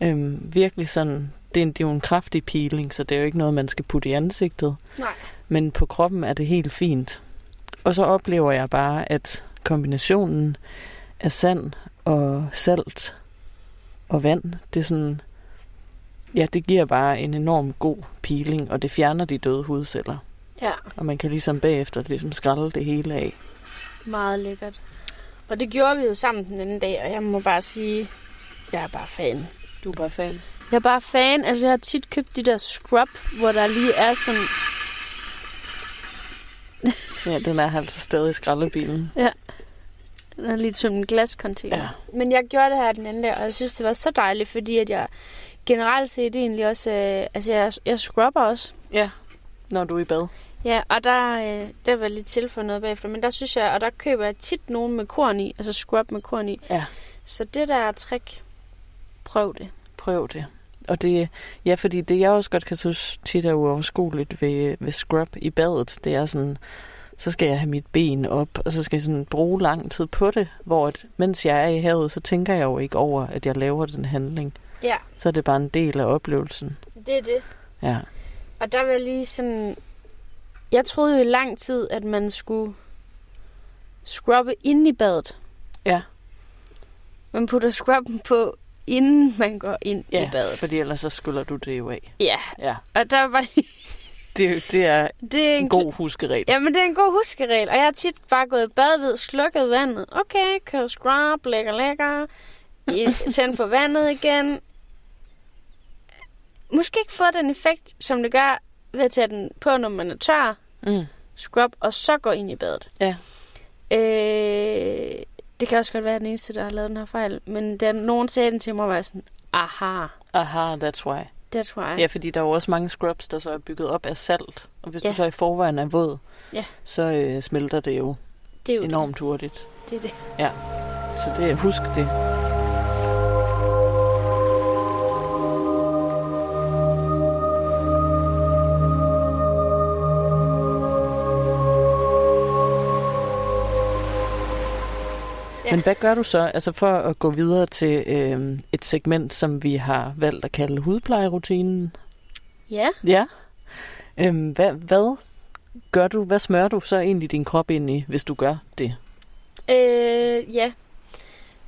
Øhm, virkelig sådan, det er, en, det er jo en kraftig peeling, så det er jo ikke noget, man skal putte i ansigtet. Nej. Men på kroppen er det helt fint. Og så oplever jeg bare, at kombinationen af sand og salt og vand, det er sådan, ja, det giver bare en enorm god peeling, og det fjerner de døde hudceller. Ja, Og man kan ligesom bagefter ligesom skralde det hele af. meget lækkert. Og det gjorde vi jo sammen den anden dag, og jeg må bare sige, jeg er bare fan. Du er bare fan. Jeg er bare fan. Altså, jeg har tit købt de der scrub, hvor der lige er sådan... Ja, den er altså stadig i skraldebilen. Den er lige som en glascontainer. Ja. Men jeg gjorde det her den anden dag, og jeg synes, det var så dejligt, fordi at jeg generelt set egentlig også... Øh, altså, jeg, jeg scrubber også. Ja, når du er i bad. Ja, og der, øh, der var lidt til for noget bagefter, men der synes jeg, og der køber jeg tit nogen med korn i, altså scrub med korn i. Ja. Så det der er trick, prøv det. Prøv det. Og det, ja, fordi det jeg også godt kan synes tit er uoverskueligt ved, ved scrub i badet, det er sådan, så skal jeg have mit ben op, og så skal jeg sådan bruge lang tid på det, hvor at, mens jeg er i havet, så tænker jeg jo ikke over, at jeg laver den handling. Ja, Så er det bare en del af oplevelsen. det er det. Ja. Og der var lige sådan... Jeg troede jo i lang tid, at man skulle scrubbe ind i badet. Ja. Man putter scrubben på, inden man går ind Ja, i badet. fordi ellers så skyller du det jo af. Ja, Ja, og der var lige... det, det er Det er en god huskeregel. Jamen, det er en god huskeregel. Og jeg har tit bare gået i bad ved, slukket vandet. Okay, kører scrub, lækker, lækker. Tænd for vandet igen. Måske ikke få den effekt, som det gør ved at tage den på, når man er tør. Mm. Scrub, og så gå ind i badet. Ja. Øh, det kan også godt være den eneste, der har lavet den her fejl. Men da nogen sagde den til mig, var jeg sådan, aha, Aha, that's why. that's why. Ja, fordi der er jo også mange scrubs, der så er bygget op af salt. Og hvis Ja. du så i forvejen er våd, Ja. så øh, smelter det jo det er jo enormt hurtigt. det. det, er det. Så det, husk det. Ja. Men hvad gør du så, altså for at gå videre til øh, et segment, som vi har valgt at kalde hudplejerutinen? Ja. Ja. Øhm, hvad, hvad gør du, hvad smører du så egentlig din krop ind i, hvis du gør det? Øh, ja.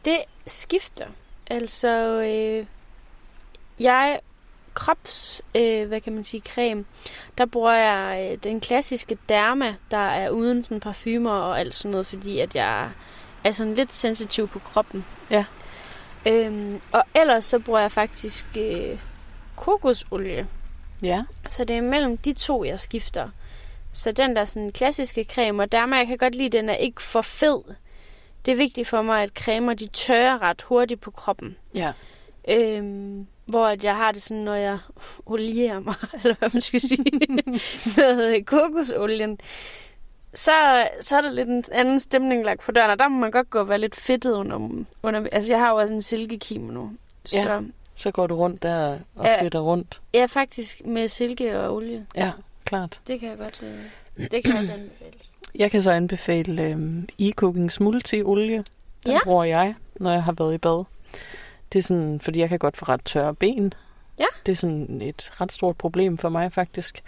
Det skifter. Altså, øh, jeg krops, øh, hvad kan man sige, creme, der bruger jeg øh, den klassiske Derma, der er uden sådan parfumer og alt sådan noget, fordi at jeg er sådan lidt sensitiv på kroppen. Ja. Øhm, og ellers så bruger jeg faktisk øh, kokosolie. Ja. Så det er mellem de to, jeg skifter. Så den der sådan klassiske creme, og dermed jeg kan godt lide, at den er ikke for fed. Det er vigtigt for mig, at cremer de tørrer ret hurtigt på kroppen. Ja. Øhm, hvor at jeg har det sådan, når jeg olierer mig, eller hvad man skal sige, med kokosolien, så, så er der lidt en anden stemning lagt for døren, og der må man godt gå og være lidt fedtet under, under altså jeg har jo også en silkekim nu. Ja. Så Så går du rundt der og Ja. fedter rundt. jeg er faktisk med silke og olie. Ja, klart. Det kan jeg godt, øh, det kan jeg også anbefale. Jeg kan så anbefale øhm, e-cookings multi-olie. Den Ja. bruger jeg, når jeg har været i bad. Det er sådan, fordi jeg kan godt få ret tørre ben. Ja. Det er sådan et ret stort problem for mig faktisk.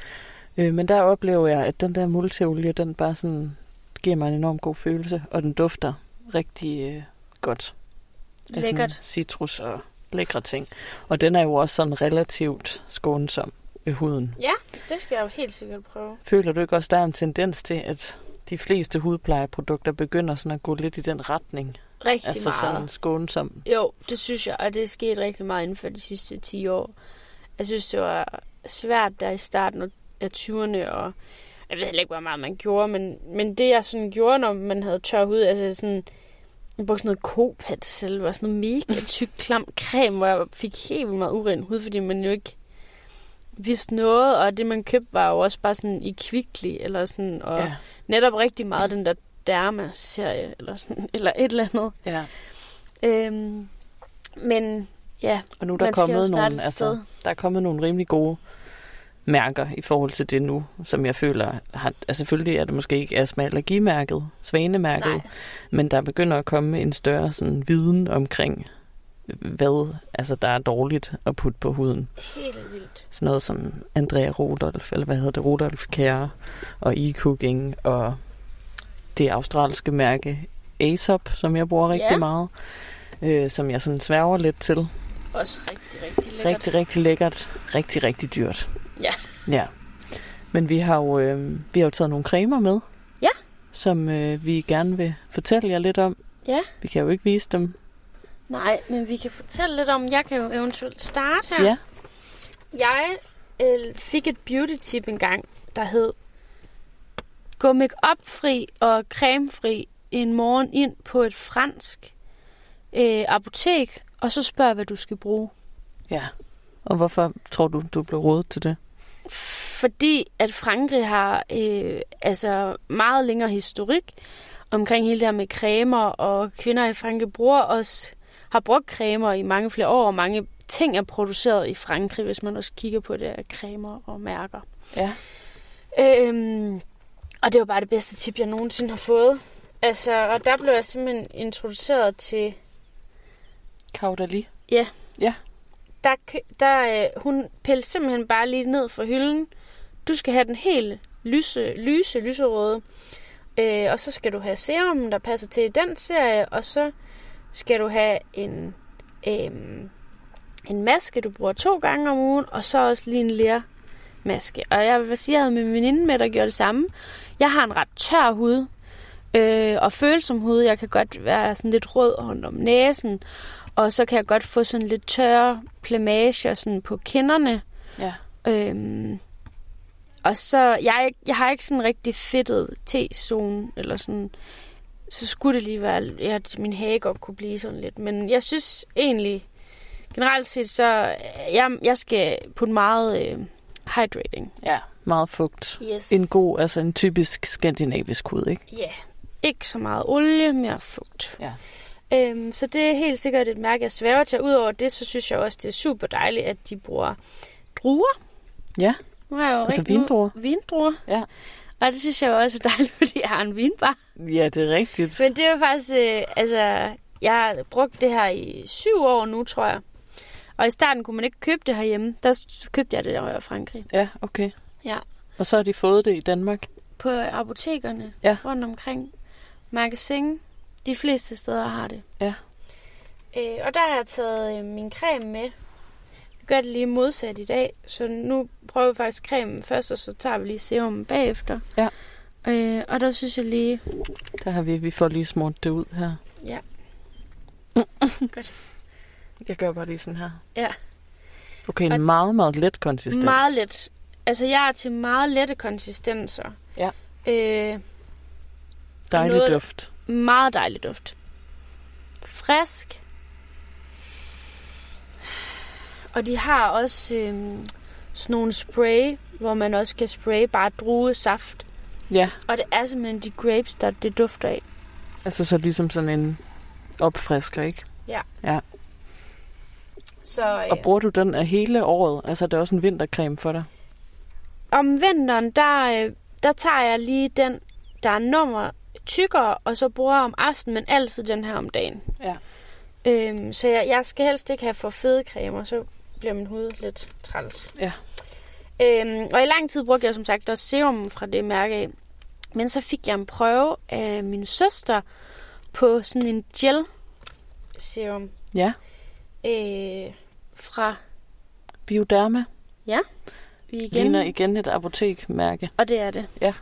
Øh, men der oplever jeg, at den der multiolie, den bare sådan giver mig en enorm god følelse, og den dufter rigtig øh, godt. Lækkert. Citrus og lækre ting. Og den er jo også sådan relativt skånsom ved huden. Ja, det skal jeg jo helt sikkert prøve. Føler du ikke også, der er en tendens til, at de fleste hudplejeprodukter begynder sådan at gå lidt i den retning? Rigtig altså meget. sådan skånsom. Jo, det synes jeg, og det er sket rigtig meget inden for de sidste 10 år. Jeg synes, det var svært der i starten af 20'erne, og jeg ved heller ikke, hvor meget man gjorde, men, men det jeg sådan gjorde, når man havde tør hud, altså sådan, jeg brugte sådan noget kopat selv, og sådan noget mega tyk, klam creme, hvor jeg fik helt vildt meget uren hud, fordi man jo ikke vidste noget, og det man købte var jo også bare sådan i Kvickly, eller sådan, og Ja. netop rigtig meget den der Derma-serie, eller sådan, eller et eller andet. ja. Øhm, men ja, Og nu er der kommet nogle, altså, der er kommet nogle rimelig gode mærker i forhold til det nu, som jeg føler har, altså selvfølgelig er det måske ikke astma allergimærket, svanemærket, Nej. men der begynder at komme en større sådan viden omkring hvad altså der er dårligt at putte på huden. helt vildt. Sådan noget som Andrea Rudolf, eller hvad hedder det, Rudolf Care og e-cooking og det australske mærke Aesop, som jeg bruger rigtig Ja. meget, øh, som jeg sådan sværger lidt til. Også rigtig, rigtig lækkert. Rigtig, rigtig lækkert. Rigtig, rigtig dyrt. Ja. Men vi har jo, øh, vi har jo taget nogle cremer med. Ja. Som øh, vi gerne vil fortælle jer lidt om. Ja. Vi kan jo ikke vise dem Nej, men vi kan fortælle lidt om, jeg kan jo eventuelt starte her. Ja. Jeg øh, fik et beauty tip engang, der hed Gå make fri og cremefri en morgen ind på et fransk øh, apotek, og så spørg, hvad du skal bruge. Ja. Og hvorfor tror du, du blev rådet til det? Fordi at Frankrig har øh, altså meget længere historik omkring hele det her med cremer, og kvinder i Frankrig bruger også, har brugt cremer i mange flere år, og mange ting er produceret i Frankrig, hvis man også kigger på det her cremer og mærker. Ja. Øhm, og det var bare det bedste tip, jeg nogensinde har fået. Altså, og der blev jeg simpelthen introduceret til Kaudali. Ja. Ja. Der, der, øh, hun pillede simpelthen bare lige ned fra hylden. Du skal have den helt lyse, lyse, lyserøde. Øh, og så skal du have serum, der passer til den serie. Og så skal du have en, øh, en maske, du bruger to gange om ugen. Og så også lige en lermaske. Og jeg vil sige, at jeg havde min veninde med, der gjorde det samme. Jeg har en ret tør hud. Øh, og følsom hud. Jeg kan godt være sådan lidt rød rundt om næsen. Og så kan jeg godt få sådan lidt tørre plamager sådan på kinderne. Ja. Øhm, og så, jeg, jeg har ikke sådan rigtig fedtet T-zone, eller sådan, så skulle det lige være, ja, at min hage godt kunne blive sådan lidt. Men jeg synes egentlig, generelt set, så jeg, jeg skal putte meget øh, hydrating. Ja. Meget fugt. Yes. En god, altså en typisk skandinavisk hud, ikke? Ja, ikke så meget olie, mere fugt. Ja. Øhm, så det er helt sikkert et mærke, jeg svæver til. Udover det, så synes jeg også, det er super dejligt, at de bruger druer. Ja. Nu har jeg jo Altså rigtig nu- vindruer. Vindruer. Ja. Og det synes jeg jo også er dejligt, fordi jeg har en vinbar. Ja, det er rigtigt. Men det er jo faktisk, øh, altså, jeg har brugt det her i syv år nu, tror jeg. Og i starten kunne man ikke købe det herhjemme. Der købte jeg det, der var i Frankrig. Ja, okay. Ja. Og så har de fået det i Danmark. På apotekerne Ja. rundt omkring. Magasin. De fleste steder har det. Ja. Øh, og der har jeg taget øh, min creme med. Vi gør det lige modsat i dag. Så nu prøver vi faktisk cremen først, og så tager vi lige serum bagefter. Ja. Øh, og der synes jeg lige... Der har vi, vi får lige smurt det ud her. Ja. Godt. Jeg gør bare lige sådan her. Ja. Okay, en Og- meget, meget let konsistens. Meget let. Altså, jeg er til meget lette konsistenser. Ja. Øh, Dejlig noget- duft. Meget dejlig duft. Frisk. Og de har også øhm, sådan nogle spray, hvor man også kan spraye bare druesaft. Ja, Og det er simpelthen de grapes, der det dufter af. altså så ligesom sådan en opfrisker, ikke? Så øh, Og bruger du den af hele året? Altså, det er også en vintercreme for dig. om vinteren, der, øh, der tager jeg lige den, der er nummer tykkere, og så bruger om aftenen, men altid den her om dagen. Ja. Øhm, så jeg, jeg skal helst ikke have for fede cremer, så bliver min hud lidt træls. Ja. Øhm, og i lang tid brugte jeg som sagt også serum fra det mærke af. Men så fik jeg en prøve af min søster på sådan en gel serum Ja, øh, fra Bioderma. vi igen. Ligner igen et apotekmærke. Og det er det. Ja.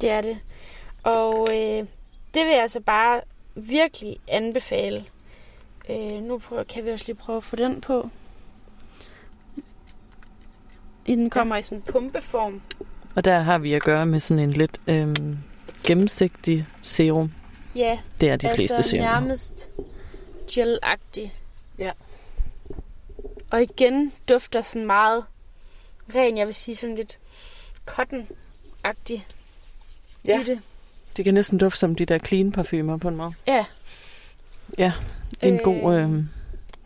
Det er det. Og øh, det vil jeg altså bare virkelig anbefale. Øh, nu prøver, kan vi også lige prøve at få den på. I Den kommer ja. i sådan en pumpeform. Og der har vi at gøre med sådan en lidt øhm, gennemsigtig serum. Ja, Det er de altså fleste serum. nærmest gel-agtig. Ja. Og igen dufter sådan meget ren, jeg vil sige sådan lidt cotton-agtig Ja. i det. Det kan næsten dufte som de der clean parfumer på en måde. Ja. Ja, en Øh. god, øhm,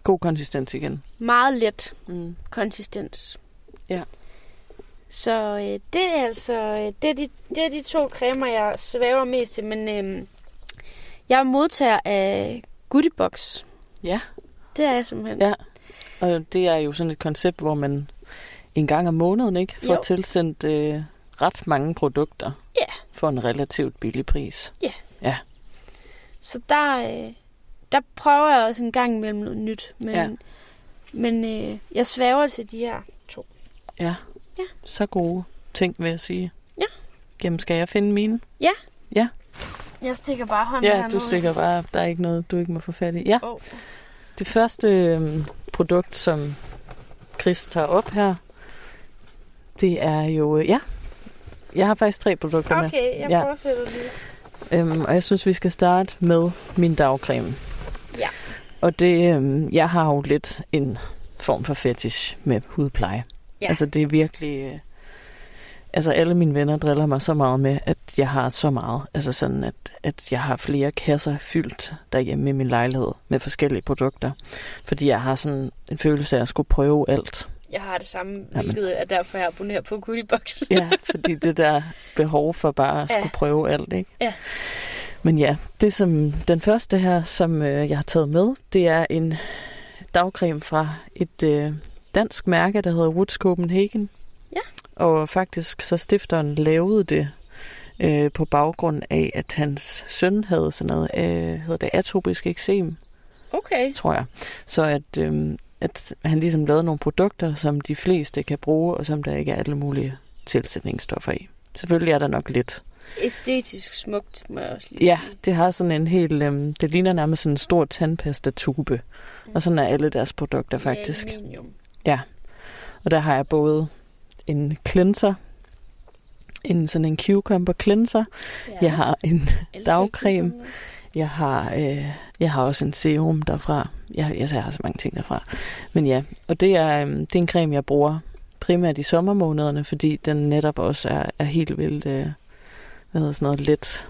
god konsistens igen. Meget let Mm. konsistens. Ja. Så øh, det er altså øh, det er, de, det er de to cremer, jeg svæver mest til. Men øh, jeg er modtager af Goodiebox. Ja. Det er jeg simpelthen. Ja. Og det er jo sådan et koncept, hvor man en gang om måneden ikke får Jo. tilsendt øh, ret mange produkter Ja. For en relativt billig pris. Så der, øh, der prøver jeg også en gang imellem noget nyt. Men, Ja. men øh, jeg svæver til de her to. Ja. Ja. Så gode ting, vil jeg sige. Ja. Jamen, skal jeg finde mine? Jeg stikker bare hånden Ja, hernede. du stikker bare. Der er ikke noget, du ikke må få fat i. Ja. Åh. Det første øhm, produkt, som Chris tager op her, det er jo... øh, Ja, jeg har faktisk tre produkter med. Okay, jeg Ja. fortsætter lige. Øhm, og jeg synes, vi skal starte med min dagcreme. Ja. Og det, øhm, jeg har jo lidt en form for fetish med hudpleje. Ja. Altså det er virkelig... Øh, altså alle mine venner driller mig så meget med, at jeg har så meget. Altså sådan, at, at jeg har flere kasser fyldt derhjemme i min lejlighed med forskellige produkter. Fordi jeg har sådan en følelse af at skulle prøve alt. Jeg har det samme, Jamen. hvilket er derfor, jeg abonnerer på Goodiebox. Ja, fordi det der behov for bare at Ja. skulle prøve alt, ikke? Ja. Men ja, det som den første her, som øh, jeg har taget med, det er en dagcreme fra et øh, dansk mærke, der hedder Woods Copenhagen. Ja. Og faktisk så stifteren lavede det øh, på baggrund af, at hans søn havde sådan noget, øh, hedder det atopisk eksem, Okay. tror jeg. Så at, øh, at han ligesom lavede nogle produkter, som de fleste kan bruge, og som der ikke er alle mulige tilsætningsstoffer i. Selvfølgelig er der nok lidt. Æstetisk smukt, må jeg også lige Ja, det har sådan en helt, øhm, det ligner nærmest sådan en stor tandpastatube. Og sådan er alle deres produkter faktisk. Aluminium. Og der har jeg både en cleanser, en sådan en cucumber cleanser, Ja. jeg har en dagcreme. Jeg har, øh, jeg har også en serum derfra. Jeg, jeg, jeg har så mange ting derfra. Men ja, og det er, øhm, det er en creme, jeg bruger primært i sommermånederne, fordi den netop også er, er helt vildt, øh, hvad hedder sådan noget, let.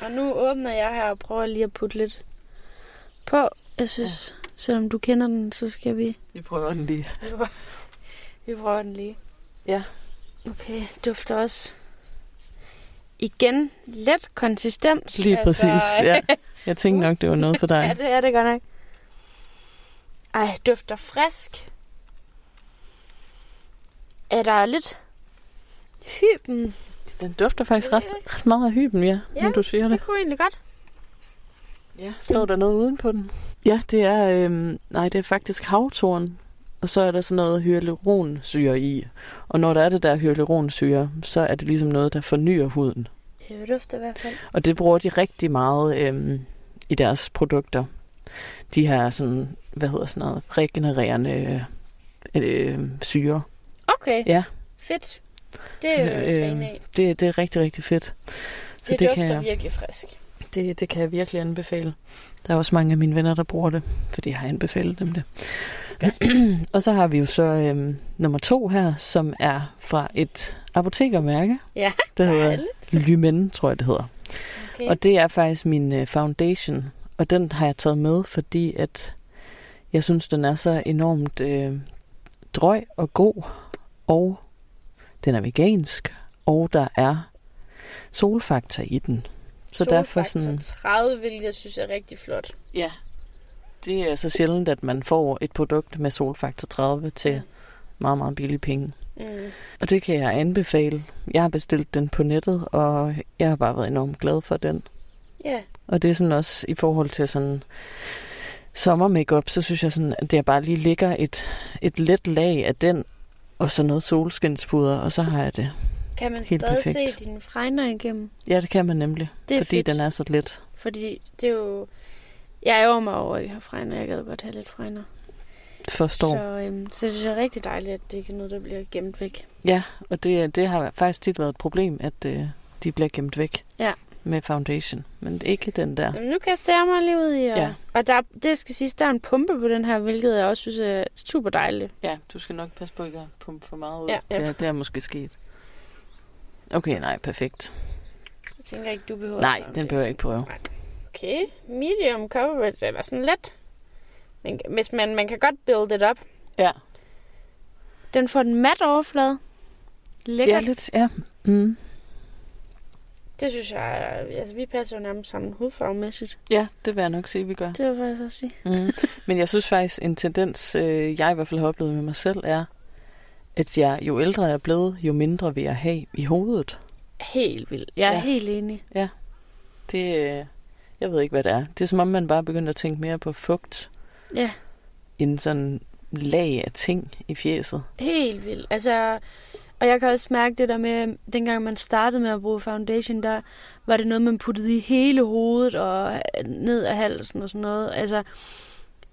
Og nu åbner jeg her og prøver lige at putte lidt på. Jeg synes, ja. selvom du kender den, så skal vi... Vi prøver den lige. Vi prøver, vi prøver den lige. Ja. Okay, dufter også igen let konsistens. Lige præcis, ja. Jeg tænkte nok, det var noget for dig. ja, det er det godt nok. Ej, dufter frisk. Er der lidt hyben? Den dufter faktisk ret, ret meget af hyben, ja, Ja, når du siger det. Det kunne egentlig godt. Ja, står der noget uden på den? Ja, det er, øhm, nej, det er faktisk havtorn. Og så er der sådan noget hyaluronsyre i. Og når der er det der hyaluronsyre, så er det ligesom noget, der fornyer huden. Det dufter i hvert fald. Og det bruger de rigtig meget øhm, i deres produkter. De her sådan, hvad hedder sådan noget, regenererende øh, syre. Okay. Ja. Fedt. Det er fan af. det, det er rigtig, rigtig fedt. Så Det, det, dufter kan jeg, virkelig frisk. det, det kan jeg virkelig anbefale. Der er også mange af mine venner, der bruger det, fordi jeg har anbefalet dem det. og så har vi jo så øhm, nummer to her, som er fra et apotekermærke, Ja, der hedder. Lymen, tror jeg det hedder. Okay. Og det er faktisk min øh, foundation, og den har jeg taget med, fordi at jeg synes, den er så enormt øh, drøg og god, og den er vegansk, og der er solfaktor i den. Så derfor Solfaktor sådan, 30, hvilket jeg synes er rigtig flot. ja, det er så sjældent, at man får et produkt med solfaktor 30 til Ja. meget, meget billige penge. Mm. Og det kan jeg anbefale. Jeg har bestilt den på nettet, og jeg har bare været enormt glad for den. Ja, Og det er sådan også i forhold til sådan sommermakeup, så synes jeg sådan, at der bare lige ligger et, et let lag af den, og så noget solskinspuder, og så har jeg det. kan man Helt stadig perfekt. se dine fregner igennem? Ja, det kan man nemlig, Det er fordi fedt. den er så let. Fordi det er jo... Jeg ærger mig over, at vi har fregner. Jeg gad godt have lidt fregner. Forstår. Så, øhm, så det synes jeg er rigtig dejligt, at det ikke er noget, der bliver gemt væk. Ja, og det, det har faktisk tit været et problem, at øh, de bliver gemt væk Ja. med foundation. Men ikke den der. Jamen, nu kaster jeg mig lige ud i. Og, Ja. og der, det skal siges, der er en pumpe på den her, hvilket jeg også synes er super dejligt. Ja, du skal nok passe på ikke at pumpe for meget ud. Ja, ja. Det, er, det er måske sket. Okay, nej, perfekt. Jeg tænker ikke, du behøver Nej, den behøver jeg ikke prøve. Okay, medium coverage, eller sådan let. Men, hvis man, man kan godt build it up. Ja. Den får en mat overflade. Lækkert. Ja, lidt, ja. Mm. Det synes jeg, altså vi passer jo nærmest sammen hudfarvemæssigt. Ja, det vil jeg nok sige, vi gør. Det vil jeg faktisk også sige. Mm. Men jeg synes faktisk, en tendens, øh, jeg i hvert fald har oplevet med mig selv, er, at jeg, jo ældre jeg er blevet, jo mindre vil jeg have i hovedet. Helt vildt. Jeg er Ja. ja. helt enig. Det, øh, jeg ved ikke, hvad det er. Det er som om, man bare begynder at tænke mere på fugt, Ja, end sådan lag af ting i fjeset. helt vildt. Altså, og jeg kan også mærke det der med, dengang man startede med at bruge foundation, der var det noget, man puttede i hele hovedet og ned af halsen og sådan noget. Altså,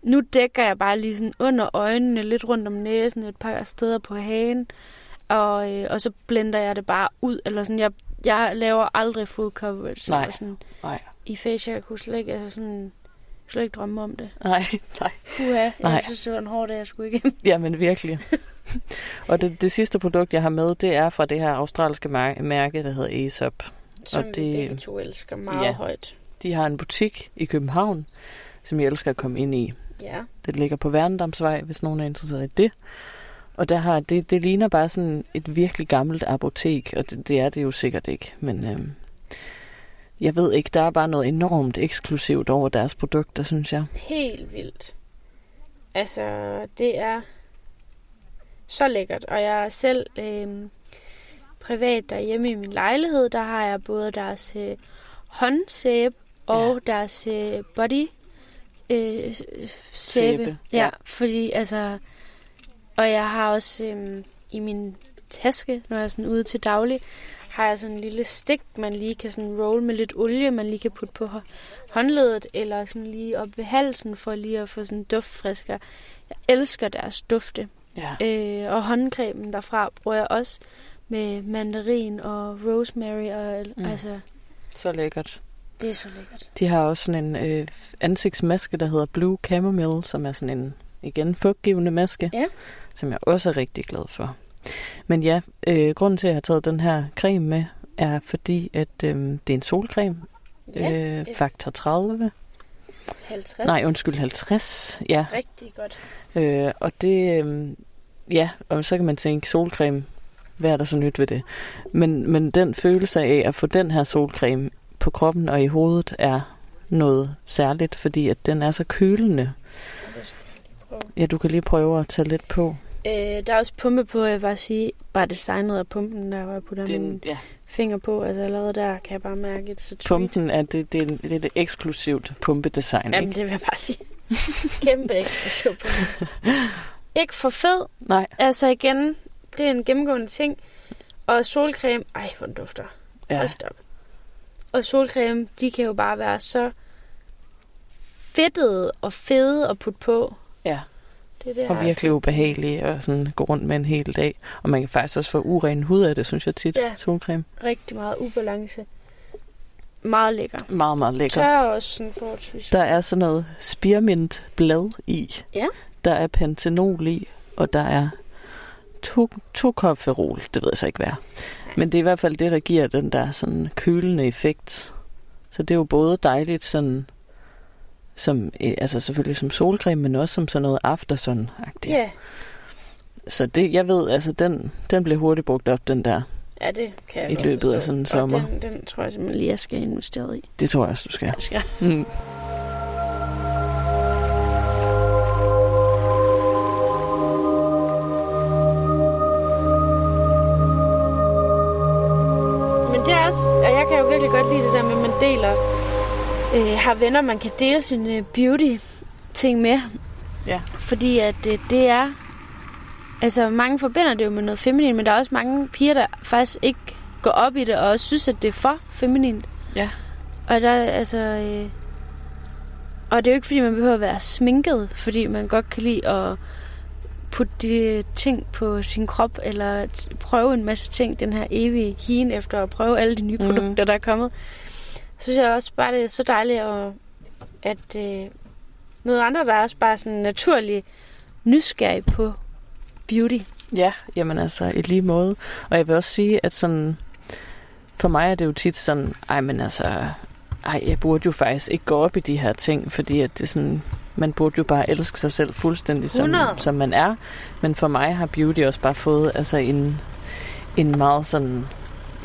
nu dækker jeg bare lige sådan under øjnene, lidt rundt om næsen, et par steder på hagen. Og, øh, og så blender jeg det bare ud. Eller sådan, jeg, jeg laver aldrig full coverage. Nej. Sådan, Nej. I facial, jeg kunne slet ikke, altså sådan, jeg slet ikke drømme om det. Nej, nej. Puha, jeg Nej. synes, det var en hård dag, jeg skulle igennem. Jamen virkelig. og det, det sidste produkt, jeg har med, det er fra det her australske mær- mærke, der hedder Aesop. Som Og det... vi det- begge to elsker meget ja. højt. De har en butik i København, som jeg elsker at komme ind i. Ja. Det ligger på Værendamsvej, hvis nogen er interesseret i det. Og der har, det, det ligner bare sådan et virkelig gammelt apotek, og det, det er det jo sikkert ikke. Men øhm, jeg ved ikke, der er bare noget enormt eksklusivt over deres produkter, synes jeg. Helt vildt. Altså, det er så lækkert. Og jeg er selv øh, privat derhjemme i min lejlighed. Der har jeg både deres øh, håndsæbe og ja. deres øh, body øh, sæbe. Sæbe, Ja, ja. fordi altså... Og jeg har også øh, i min taske, når jeg er sådan ude til daglig, har jeg sådan en lille stik, man lige kan sådan roll med lidt olie, man lige kan putte på hå- håndledet, eller sådan lige op ved halsen, for lige at få sådan duftfrisker. Jeg elsker deres dufte. Ja. Øh, og håndcremen derfra bruger jeg også med mandarin og rosemary, og mm. altså, Så lækkert. det er så lækkert. De har også sådan en øh, ansigtsmaske, der hedder Blue Chamomile, som er sådan en, igen, fugtgivende maske, Ja. som jeg også er rigtig glad for. Men ja, øh, grunden til, at jeg har taget den her creme med, er fordi, at øh, det er en solcreme. Ja, øh, faktor 30. 50. Nej, undskyld, 50. Ja, Rigtig godt. øh, og det... Øh, ja, og så kan man tænke, solcreme, hvad er der så nyt ved det? Men, men den følelse af at få den her solcreme på kroppen og i hovedet er noget særligt, fordi at den er så kølende. Ja, du kan lige prøve at tage lidt på. Øh, der er også pumpe på, jeg bare sige, bare designet af pumpen, der hvor jeg putter Den- min ja. finger på. Altså allerede der kan jeg bare mærke et så. Pumpen er det, det, er- det er det eksklusivt pumpedesign, Jamen, ikke? det vil jeg bare sige. Kæmpe eksklusiv pumpe. Ikke for fed. Nej. Altså igen, det er en gennemgående ting. Og solcreme, ej, hvor den dufter. Ja. Hold op. Og solcreme, de kan jo bare være så fedtede og fede at putte på. Ja. Det er det, Og virkelig ubehagelige og sådan gå rundt med en hel dag. Og man kan faktisk også få uren hud af det, synes jeg tit. Ja. Solcreme. rigtig meget ubalance. Meget lækker. Meget, meget lækker. Tør også sådan forholdsvis. Der er sådan noget spearmintblad i. Ja. Der er pantenol i, og der er to, tocopherol. Det ved jeg så ikke hvad. Men det er i hvert fald det, der giver den der sådan kølende effekt. Så det er jo både dejligt sådan, som, eh, altså selvfølgelig som solcreme, men også som sådan noget aftersun-agtigt. Ja, Så det, jeg ved, altså den, den bliver hurtigt brugt op, den der. ja, det kan jeg I løbet af forstå. sådan en Og sommer. Den, den tror jeg simpelthen lige, jeg skal investere i. Det tror jeg også, du skal. Jeg skal. Mm. Men det er også, og jeg kan jo virkelig godt lide det der med, at man deler, øh, har venner, man kan dele sine beauty-ting med. Ja. Fordi at det, det er, altså mange forbinder det jo med noget feminin, men der er også mange piger, der faktisk ikke går op i det, og også synes, at det er for feminint. Ja. Og der, altså, øh, og det er jo ikke, fordi man behøver at være sminket, fordi man godt kan lide at putte de ting på sin krop, eller prøve en masse ting, den her evige hien efter at prøve alle de nye Mhm. produkter, der er kommet. Så synes jeg også bare, det er så dejligt at, at øh, møde andre, der er også bare sådan naturlig nysgerrig på beauty. Ja, jamen altså, i lige måde. Og jeg vil også sige, at sådan, for mig er det jo tit sådan, ej, men altså, ej, jeg burde jo faktisk ikke gå op i de her ting, fordi at det sådan, man burde jo bare elske sig selv fuldstændig, som, 100. som man er. Men for mig har beauty også bare fået altså en, en meget sådan,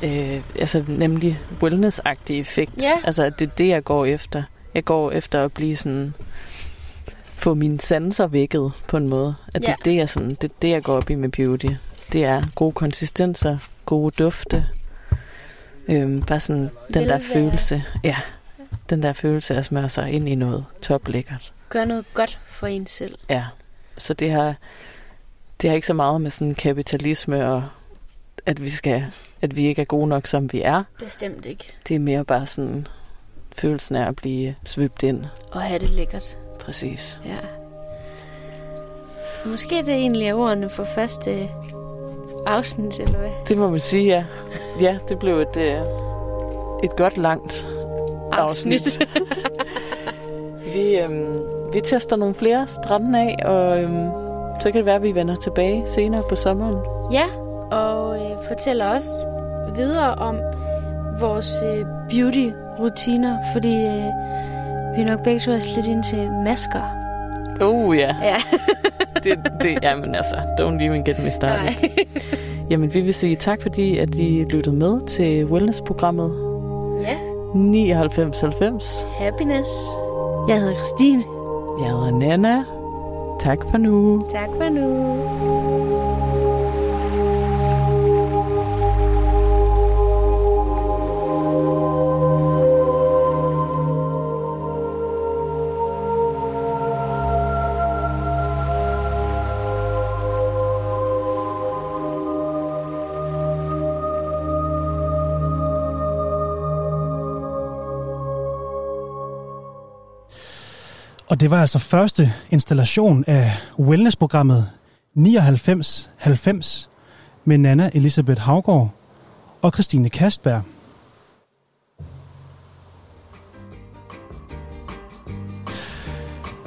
øh, altså nemlig wellness-agtig effekt. Ja. Altså, at det er det, jeg går efter. Jeg går efter at blive sådan, få mine sanser vækket på en måde. At det, Ja. er det, jeg sådan, det er det, jeg går op i med beauty. Det er gode konsistenser, gode dufte. Øhm, bare sådan den der følelse. Ja, den der følelse af at smøre sig ind i noget toplækkert. Gør noget godt for en selv. Ja, så det har, det har ikke så meget med sådan kapitalisme og at vi skal, at vi ikke er gode nok, som vi er. Bestemt ikke. Det er mere bare sådan følelsen af at blive svøbt ind. Og have det lækkert. Præcis. Ja. Måske det egentlig er ordene for første afsnit, eller hvad? Det må man sige, ja. Ja, det blev et, øh, et godt langt afsnit. vi, øhm, vi tester nogle flere strande af, og øhm, så kan det være, at vi vender tilbage senere på sommeren. Ja, og øh, fortæller også videre om vores øh, beauty-rutiner, fordi øh, vi er nok begge to er lidt ind til masker. Oh ja, Ja, det, det, jamen altså, don't even get me started. nej. Jamen, vi vil sige tak, fordi at I lyttede med til wellness-programmet ja, 9990. happiness. Jeg hedder Christine. Jeg hedder Nana. Tak for nu. Tak for nu. Det var altså første installation af wellnessprogrammet 9990 med Nana Elisabeth Havgård og Christine Kastberg.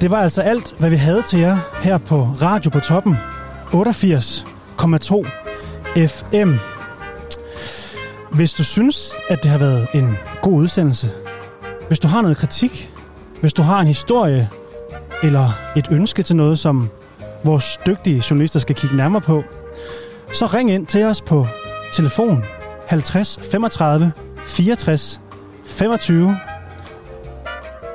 Det var altså alt, hvad vi havde til jer her på Radio på Toppen 88,2 FM. Hvis du synes, at det har været en god udsendelse, hvis du har noget kritik, hvis du har en historie eller et ønske til noget, som vores dygtige journalister skal kigge nærmere på, så ring ind til os på telefon 50 35 64 25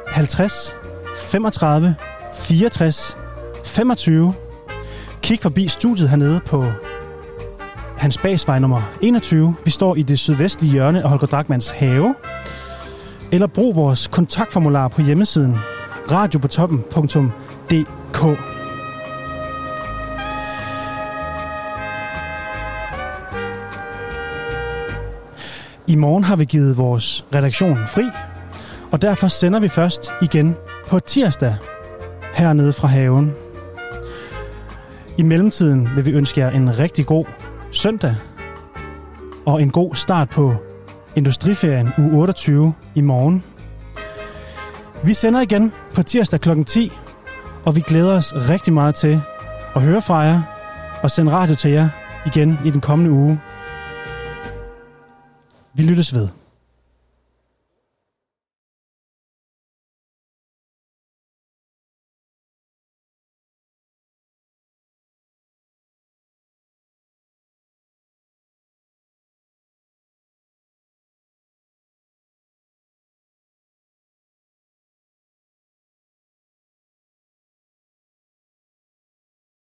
50 35 64 25. Kig forbi studiet hernede på Hans Basvej nummer 21. Vi står i det sydvestlige hjørne af Holger Drachmanns have. Eller brug vores kontaktformular på hjemmesiden radiopotoppen.dk. I morgen har vi givet vores redaktion fri, og derfor sender vi først igen på tirsdag hernede fra haven. I mellemtiden vil vi ønske jer en rigtig god søndag og en god start på Industriferien u 28 i morgen. Vi sender igen på tirsdag kl. 10, og vi glæder os rigtig meget til at høre fra jer og sende radio til jer igen i den kommende uge. Vi lyttes ved.